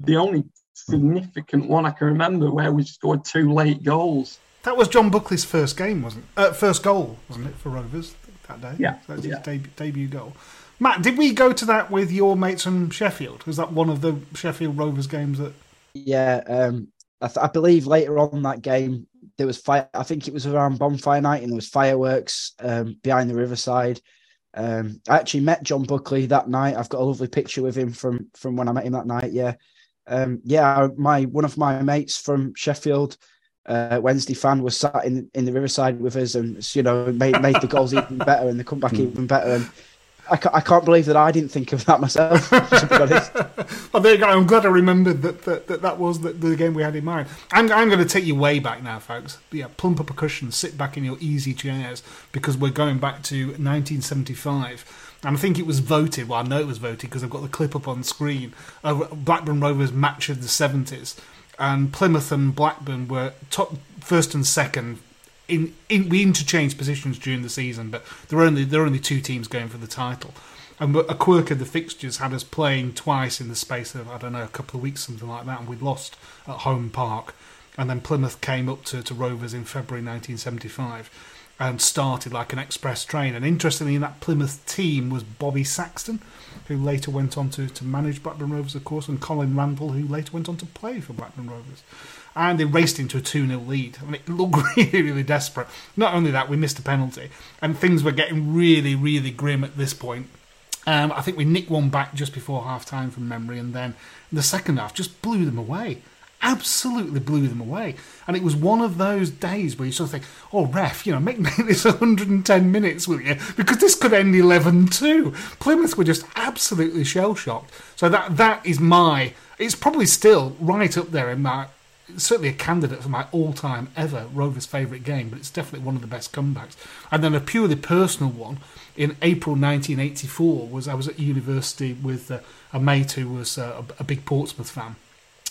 the only significant one I can remember where we scored two late goals. That was John Buckley's first game, wasn't it? Uh, first goal, wasn't it, for Rovers that day? Yeah, That's his yeah. debut, debut goal. Matt, did we go to that with your mates from Sheffield? Was that one of the Sheffield Rovers games that. Yeah, um, I, th- I believe later on that game there was fire. I think it was around bonfire night, and there was fireworks um, behind the riverside. Um, I actually met John Buckley that night. I've got a lovely picture with him from from when I met him that night. Yeah, um, yeah. My one of my mates from Sheffield, uh, Wednesday fan, was sat in in the riverside with us, and you know made made the goals even better and the comeback even better. And I can't, I can't believe that I didn't think of that myself. to be honest. well, there you go. I'm glad I remembered that that, that, that was the, the game we had in mind. I'm, I'm going to take you way back now, folks. Yeah, plump up a cushion, sit back in your easy chairs because we're going back to 1975. And I think it was voted, well, I know it was voted because I've got the clip up on screen, of Blackburn Rovers match of the 70s. And Plymouth and Blackburn were top, first and second in, in, we interchanged positions during the season, but there were only there were only two teams going for the title. And a quirk of the fixtures had us playing twice in the space of I don't know a couple of weeks, something like that, and we'd lost at home park. And then Plymouth came up to, to Rovers in February 1975 and started like an express train. And interestingly, in that Plymouth team was Bobby Saxton, who later went on to, to manage Blackburn Rovers, of course, and Colin Randell, who later went on to play for Blackburn Rovers and they raced into a 2 0 lead. I mean, it looked really, really desperate. Not only that, we missed a penalty, and things were getting really, really grim at this point. Um, I think we nicked one back just before half time from memory, and then the second half just blew them away. Absolutely blew them away. And it was one of those days where you sort of think, oh, ref, you know, make, make this 110 minutes, will you? Because this could end 11 2. Plymouth were just absolutely shell shocked. So that that is my. It's probably still right up there in my certainly a candidate for my all-time ever Rovers favourite game, but it's definitely one of the best comebacks. And then a purely personal one in April 1984 was I was at university with uh, a mate who was uh, a, a big Portsmouth fan,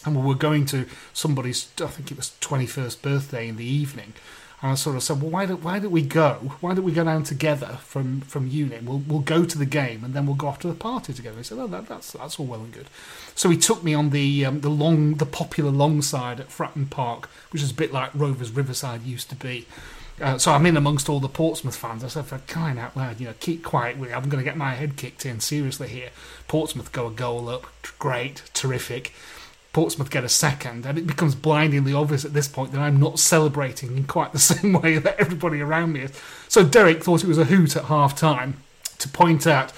and we were going to somebody's I think it was 21st birthday in the evening. And I sort of said, well, why don't why don't we go? Why don't we go down together from from uni? We'll we'll go to the game and then we'll go off to the party together. He said, oh, that, that's that's all well and good. So he took me on the um, the long the popular long side at Fratton Park, which is a bit like Rovers Riverside used to be. Uh, so I'm in amongst all the Portsmouth fans. I said, for crying out loud, you know, keep quiet. I'm going to get my head kicked in seriously here. Portsmouth go a goal up. Great, terrific. Portsmouth get a second, and it becomes blindingly obvious at this point that I'm not celebrating in quite the same way that everybody around me is. So Derek thought it was a hoot at half time to point out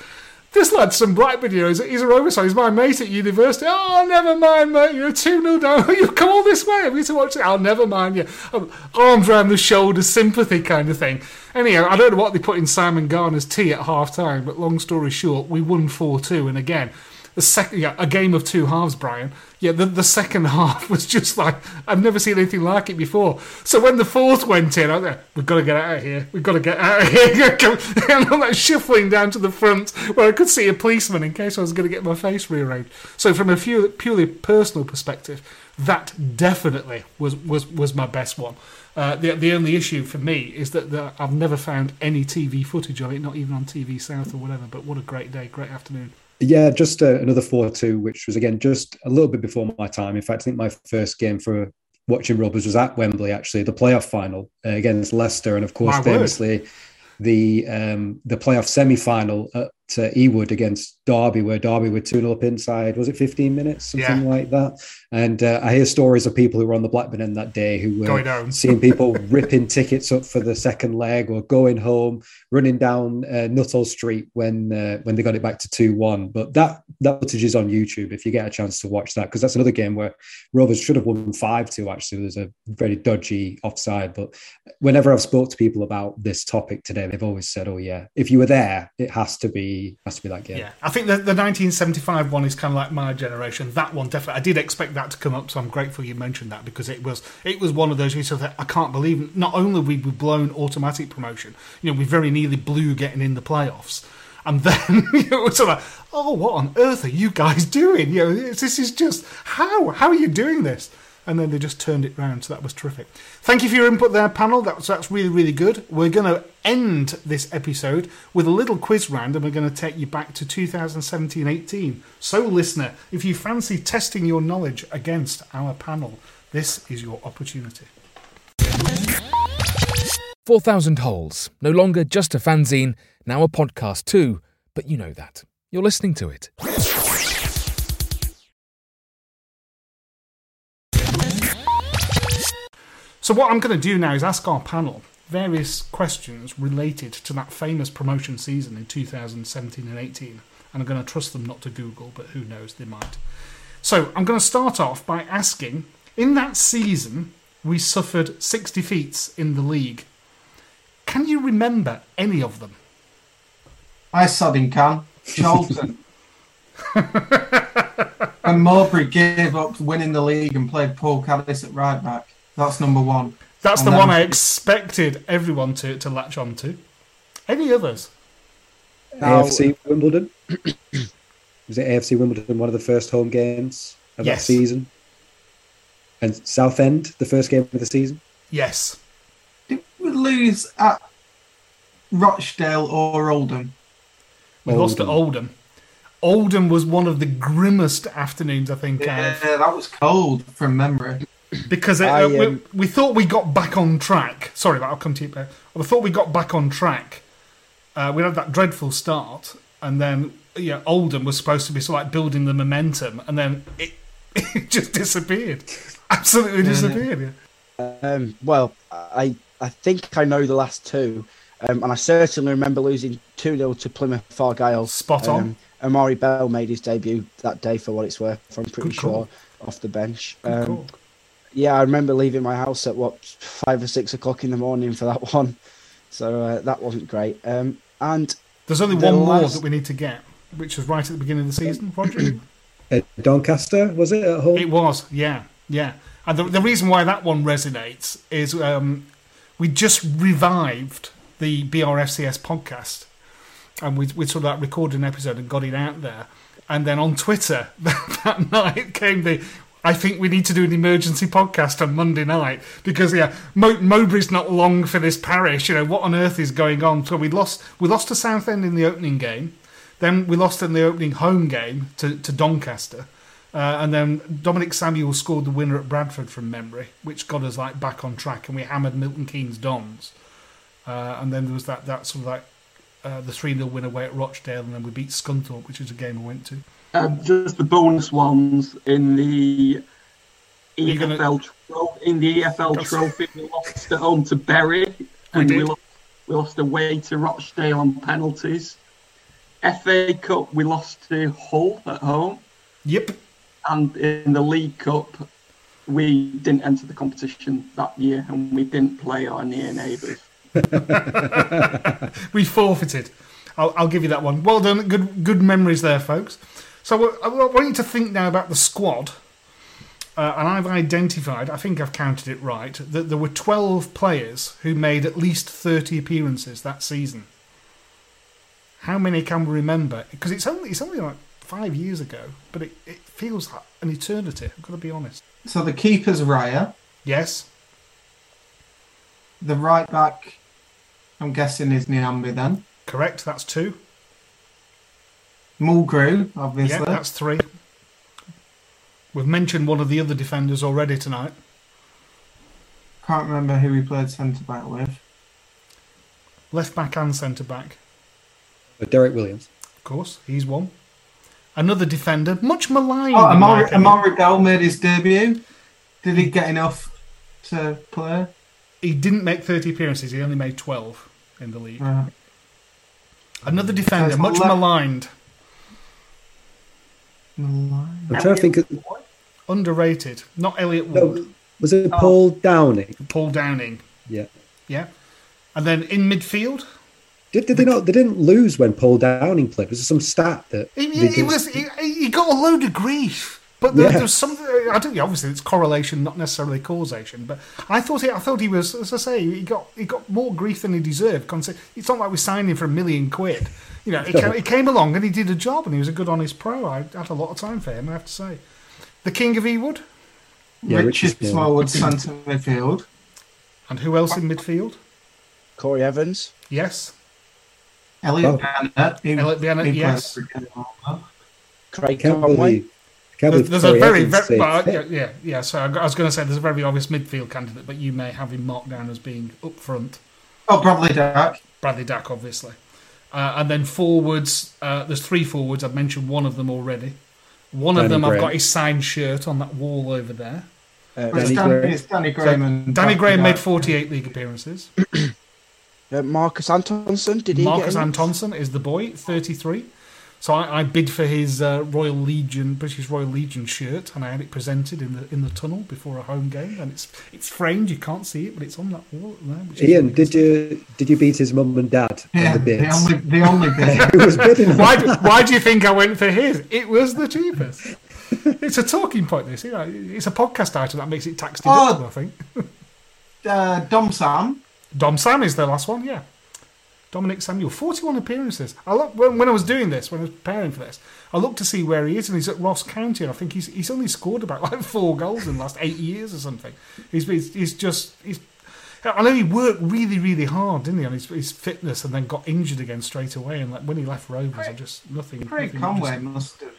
this lad's some you know, he's, a Rover he's my mate at university. Oh, never mind, mate, you're 2 0 down. You've come all this way. Have you to watch it? Oh, never mind you. Um, arms around the shoulders, sympathy kind of thing. Anyhow, I don't know what they put in Simon Garner's tea at half time, but long story short, we won 4 2. And again, the second, yeah, a game of two halves, Brian. Yeah, the, the second half was just like I've never seen anything like it before. So when the fourth went in, I was like, we've got to get out of here. We've got to get out of here. and I'm like shuffling down to the front where I could see a policeman in case I was going to get my face rearranged. So from a few, purely personal perspective, that definitely was was was my best one. Uh, the the only issue for me is that the, I've never found any TV footage of it, not even on TV South or whatever. But what a great day, great afternoon. Yeah, just uh, another 4 2, which was again just a little bit before my time. In fact, I think my first game for watching Robbers was at Wembley, actually, the playoff final uh, against Leicester. And of course, my famously, word. the um, the playoff semi final at uh, Ewood against Derby, where Derby were 2 0 up inside. Was it 15 minutes? Something yeah. like that. And uh, I hear stories of people who were on the Blackburn end that day who were seeing people ripping tickets up for the second leg or going home, running down uh, Nuttall Street when uh, when they got it back to 2 1. But that, that footage is on YouTube if you get a chance to watch that, because that's another game where Rovers should have won 5 2, actually. There's a very dodgy offside. But whenever I've spoke to people about this topic today, they've always said, oh, yeah, if you were there, it has to be has to be that game. Yeah, I think the, the 1975 one is kind of like my generation. That one definitely, I did expect that to come up, so I'm grateful you mentioned that because it was it was one of those you of I can't believe not only we we blown automatic promotion, you know, we very nearly blew getting in the playoffs. And then it was sort of like, oh, what on earth are you guys doing? You know, this is just how how are you doing this? And then they just turned it round. So that was terrific. Thank you for your input there, panel. That's that's really really good. We're going to end this episode with a little quiz round, and we're going to take you back to 2017-18. So, listener, if you fancy testing your knowledge against our panel, this is your opportunity. 4,000 Holes. No longer just a fanzine, now a podcast too, but you know that. You're listening to it. So what I'm going to do now is ask our panel various questions related to that famous promotion season in 2017 and 18. And I'm going to trust them not to Google, but who knows, they might. So I'm going to start off by asking in that season, we suffered six defeats in the league. Can you remember any of them? I sodding can. Charlton. and Mowbray gave up winning the league and played Paul Caddis at right back. That's number one. That's And the one I expected everyone to, to latch on to. Any others? AFC Wimbledon. was it AFC Wimbledon one of the first home games of Yes. that season? And Southend, the first game of the season. Yes. Did we lose at Rochdale or Oldham? We lost at Oldham. Oldham was one of the grimmest afternoons I think Yeah, I've that was cold from memory. Because it, I, uh, we, um, we thought we got back on track. Sorry, but I'll come to you. Bear. We thought we got back on track. Uh, we had that dreadful start, and then yeah, Oldham was supposed to be sort of like building the momentum, and then it, it just disappeared. Absolutely disappeared. Yeah. Um, well, I I think I know the last two, um, and I certainly remember losing 2 0 to Plymouth Argyle. Spot on. Um, Amari Bell made his debut that day for what it's worth, I'm pretty Good call. sure, off the bench. Good call. yeah, I remember leaving my house at what, five or six o'clock in the morning for that one. So uh, that wasn't great. Um, and There's only the one more last- that we need to get, which was right at the beginning of the season, Roger. At Doncaster, was it at home? It was, yeah, yeah. And the, the reason why that one resonates is um, we just revived the BRFCS podcast, and we we sort of like recorded an episode and got it out there, and then on Twitter that night came the. I think we need to do an emergency podcast on Monday night because yeah, Mo- Mowbray's not long for this parish. You know what on earth is going on? So we lost we lost to Southend in the opening game, then we lost in the opening home game to, to Doncaster. Uh, and then Dominic Samuel scored the winner at Bradford from memory, which got us like back on track, and we hammered Milton Keynes Dons. Uh, and then there was that, that sort of like uh, the 3 0 win away at Rochdale, and then we beat Scunthorpe, which is a game we went to. Um, just the bonus ones in the You're gonna- EFL tro- in the EFL That's- trophy. We lost at home to Bury, and we, did. lost, we lost away to Rochdale on penalties. FA Cup, we lost to Hull at home. Yep. And in the League Cup, we didn't enter the competition that year, and we didn't play our near neighbours. we forfeited. I'll, I'll give you that one. Well done. Good good memories there, folks. So I I want you to think now about the squad. Uh, and I've identified, I think I've counted it right, that there were 12 players who made at least 30 appearances that season. How many can we remember? Because it's only, it's only like five years ago, but it, it feels like an eternity, I've got to be honest. So the keeper's Raya. Yes, The right back, I'm guessing, is Nyambe then. correct, that's two. Mulgrew, obviously. Yeah, that's three. We've mentioned one of the other defenders already tonight. Can't remember who he played centre back with. Left back and centre back. Uh, Derrick Williams. Of course, he's one. Another defender, much maligned. Oh, in my Amari. Amari Bell made his debut. Did he get enough to play? He didn't make 30 appearances, he only made 12 in the league. Right. Another defender, it's much left- maligned. I'm trying to think. Of, Underrated. Not Elliot Wood. no, was it oh. Paul Downing? Paul Downing. Yeah. Yeah. And then in midfield, Did, did they not? They didn't lose when Paul Downing played. Was there some stat that he, he, was, he, he got a load of grief. But there, Yeah. there's something. I don't. Obviously, it's correlation, not necessarily causation. But I thought he. I thought he was. As I say, he got. He got more grief than he deserved. It's not like we signed him for a million quid. You know, he came, he came along and he did a job, and he was a good, honest pro. I had a lot of time for him. I have to say, the king of Ewood, Yeah, Richard Richard Smallwood, centre midfield. and who else in midfield? Corey Evans. Yes, Elliot Oh. Bennett. He, Elliot Bennett, yes. Craig Can't Conway. There's, there's a very, very well, yeah, yeah, yeah. So I I was going to say there's a very obvious midfield candidate, but you may have him marked down as being up front. Oh, Bradley Dack. Bradley Dack, obviously. Uh, and then forwards, uh, there's three forwards. I've mentioned one of them already. One of Danny them, I've got his signed shirt on that wall over there. Uh, Danny Danny, Graham. it's Danny Graham and Danny Graham made Dyer. 48 league appearances. uh, Marcus Antonsson, did he Marcus get? Antonsson is the boy, 33. So I, I bid for his uh, Royal Legion, British Royal Legion shirt, and I had it presented in the in the tunnel before a home game. And it's it's framed, you can't see it, but it's on that wall there. Ian, really did you did you beat his mum and dad Yeah, on the the only, the only bit. it was bidding. why, do- why do you think I went for his? It was the cheapest. It's a talking point. This, you know, it's a podcast item that makes it tax deductible. Oh. I think. Uh, Dom Sam. Dom Sam is the last one. Yeah, Dominic Samuel, forty-one appearances. I look when, when I was doing this, when I was preparing for this, I looked to see where he is, and he's at Ross County, and I think he's he's only scored about like four goals in the last eight years or something. He's he's, he's just he's. I know he worked really, really hard, didn't he, on his, his fitness, and then got injured again straight away. And like when he left Rovers, I just nothing. Craig nothing Conway must have.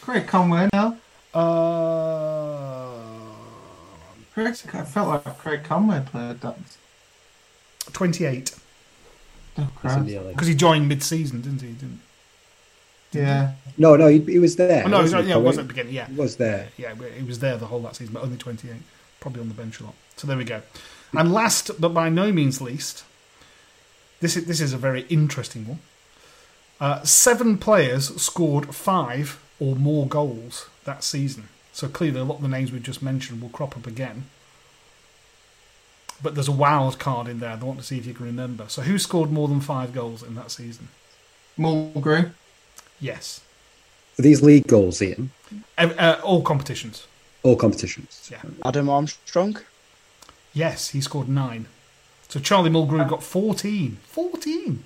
Craig Conway now. Uh, Craig, I felt like Craig Conway played that. twenty-eight Oh, It's in Christ. the LA. Because he joined mid-season, didn't he? Didn't? Yeah. No, no, he, he was there. Oh, no, wasn't yeah, it Colin? was at the beginning. Yeah, He was there. Yeah, he was there the whole that season, but only 28. Probably on the bench a lot. So there we go. And last, but by no means least, this is this is a very interesting one. Uh, seven players scored five or more goals that season. So clearly, a lot of the names we've just mentioned will crop up again. But there's a wild card in there. I want to see if you can remember. So who scored more than five goals in that season? Mulgrew. Yes, For these league goals, Ian, uh, uh, all competitions. all competitions. Yeah. Adam Armstrong. Yes, he scored nine. So Charlie Mulgrew got 14. 14.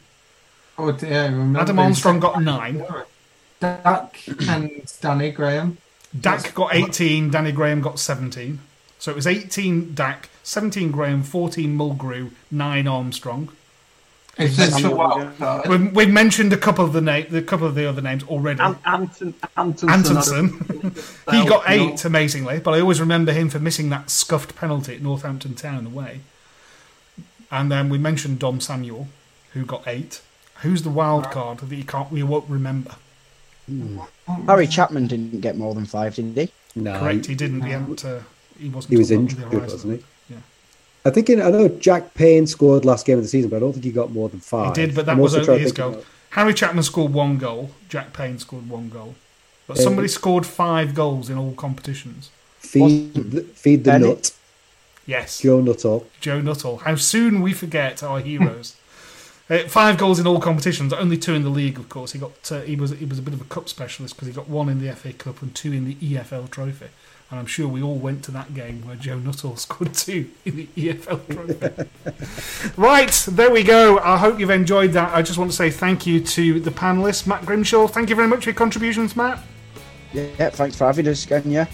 Oh, dear, Adam Armstrong got nine. Dack and Danny Graham. Dack got 18. Danny Graham got 17. So it was 18 Dack, 17 Graham, 14 Mulgrew, 9 Armstrong. It's just a wild card. We, we mentioned a couple of the name, the couple of the other names already. An- Anton, Antonsson. Antonsson. he got eight, amazingly, but I always remember him for missing that scuffed penalty at Northampton Town away. And then we mentioned Dom Samuel, who got eight. Who's the wild card that you can't, we won't remember? Harry Chapman didn't get more than five, did he? No, Correct, he didn't. He hadn't. Uh, he wasn't. he was top up on injured, wasn't he? Yeah. I think in, I know Jack Payne scored last game of the season, but I don't think he got more than five. He five. did, but that I'm was also only his goal. about- Harry Chapman scored one goal. Jack Payne scored one goal. But Um, somebody scored five goals in all competitions. Feed, the, feed the Benny? nut, Yes. Joe Nuttall. Joe Nuttall. How soon we forget our heroes. uh, five goals in all competitions, only two in the league, of course. He got uh, he was he was a bit of a cup specialist because he got one in the FA Cup and two in the EFL Trophy. And I'm sure we all went to that game where Joe Nuttall scored two in the EFL Trophy. right, there we go. I hope you've enjoyed that. I just want to say thank you to the panelists, Matt Grimshaw. Thank you very much for your contributions, Matt. Yeah, thanks for having us again, yeah.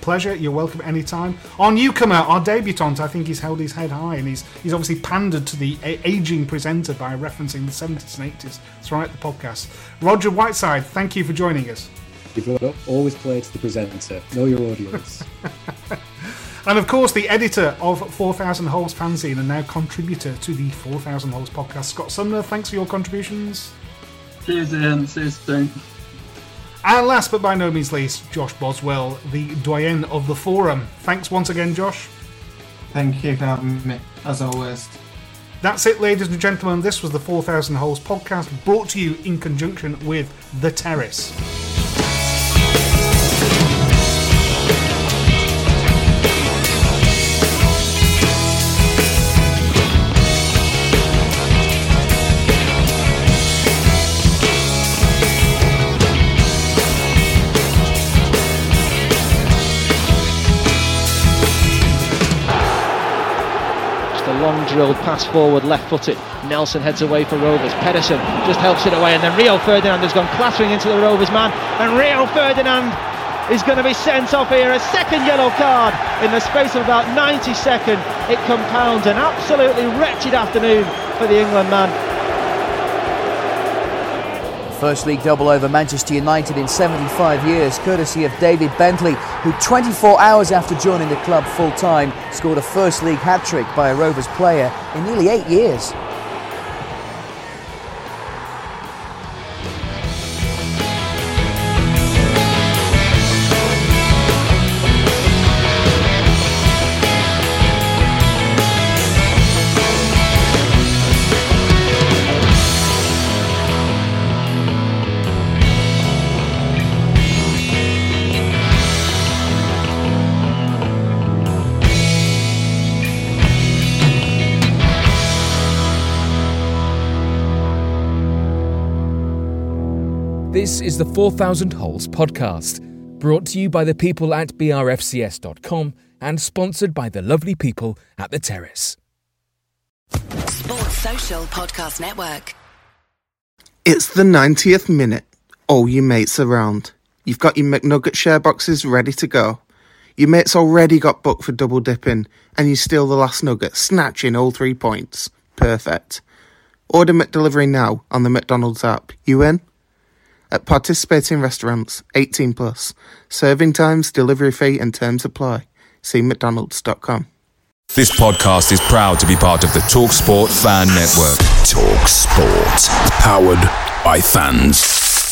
Pleasure. You're welcome anytime. Our newcomer, our debutant, I think he's held his head high and he's he's obviously pandered to the a- aging presenter by referencing the 70s and 80s throughout the podcast. Roger Whiteside, thank you for joining us. You've always play to the presenter. Know your audience. And of course, the editor of 4000 Holes Fanzine and now contributor to the 4000 Holes podcast, Scott Sumner. Thanks for your contributions. Cheers, Ian. See you soon. And last but by no means least, Josh Boswell, the doyen of the forum. Thanks once again, Josh. Thank you for having me, as always. That's it, ladies and gentlemen. This was the 4000 Holes podcast brought to you in conjunction with The Terrace. Long drilled pass forward, left footed. Nelsen heads away for Rovers. Pedersen just helps it away, and then Rio Ferdinand has gone clattering into the Rovers man. And Rio Ferdinand is going to be sent off here. A second yellow card in the space of about 90 seconds. It compounds an absolutely wretched afternoon for the England man. First league double over Manchester United in 75 years, courtesy of David Bentley, who 24 hours after joining the club full time scored a first league hat trick by a Rovers player in nearly eight years. Is the 4000 Holes podcast, brought to you by the people at brfcs.com and sponsored by the lovely people at The Terrace. Sports Social Podcast Network. It's the 90th minute. All your mates around. You've got your McNugget share boxes ready to go. Your mate's already got booked for double dipping, and you steal the last nugget, snatching all three points. Perfect. Order McDelivery now on the McDonald's app. You in? At participating restaurants, 18 plus. Serving times, delivery fee, and terms apply. See McDonald's.com. This podcast is proud to be part of the TalkSport Fan Network. Talk Sport. Powered by fans.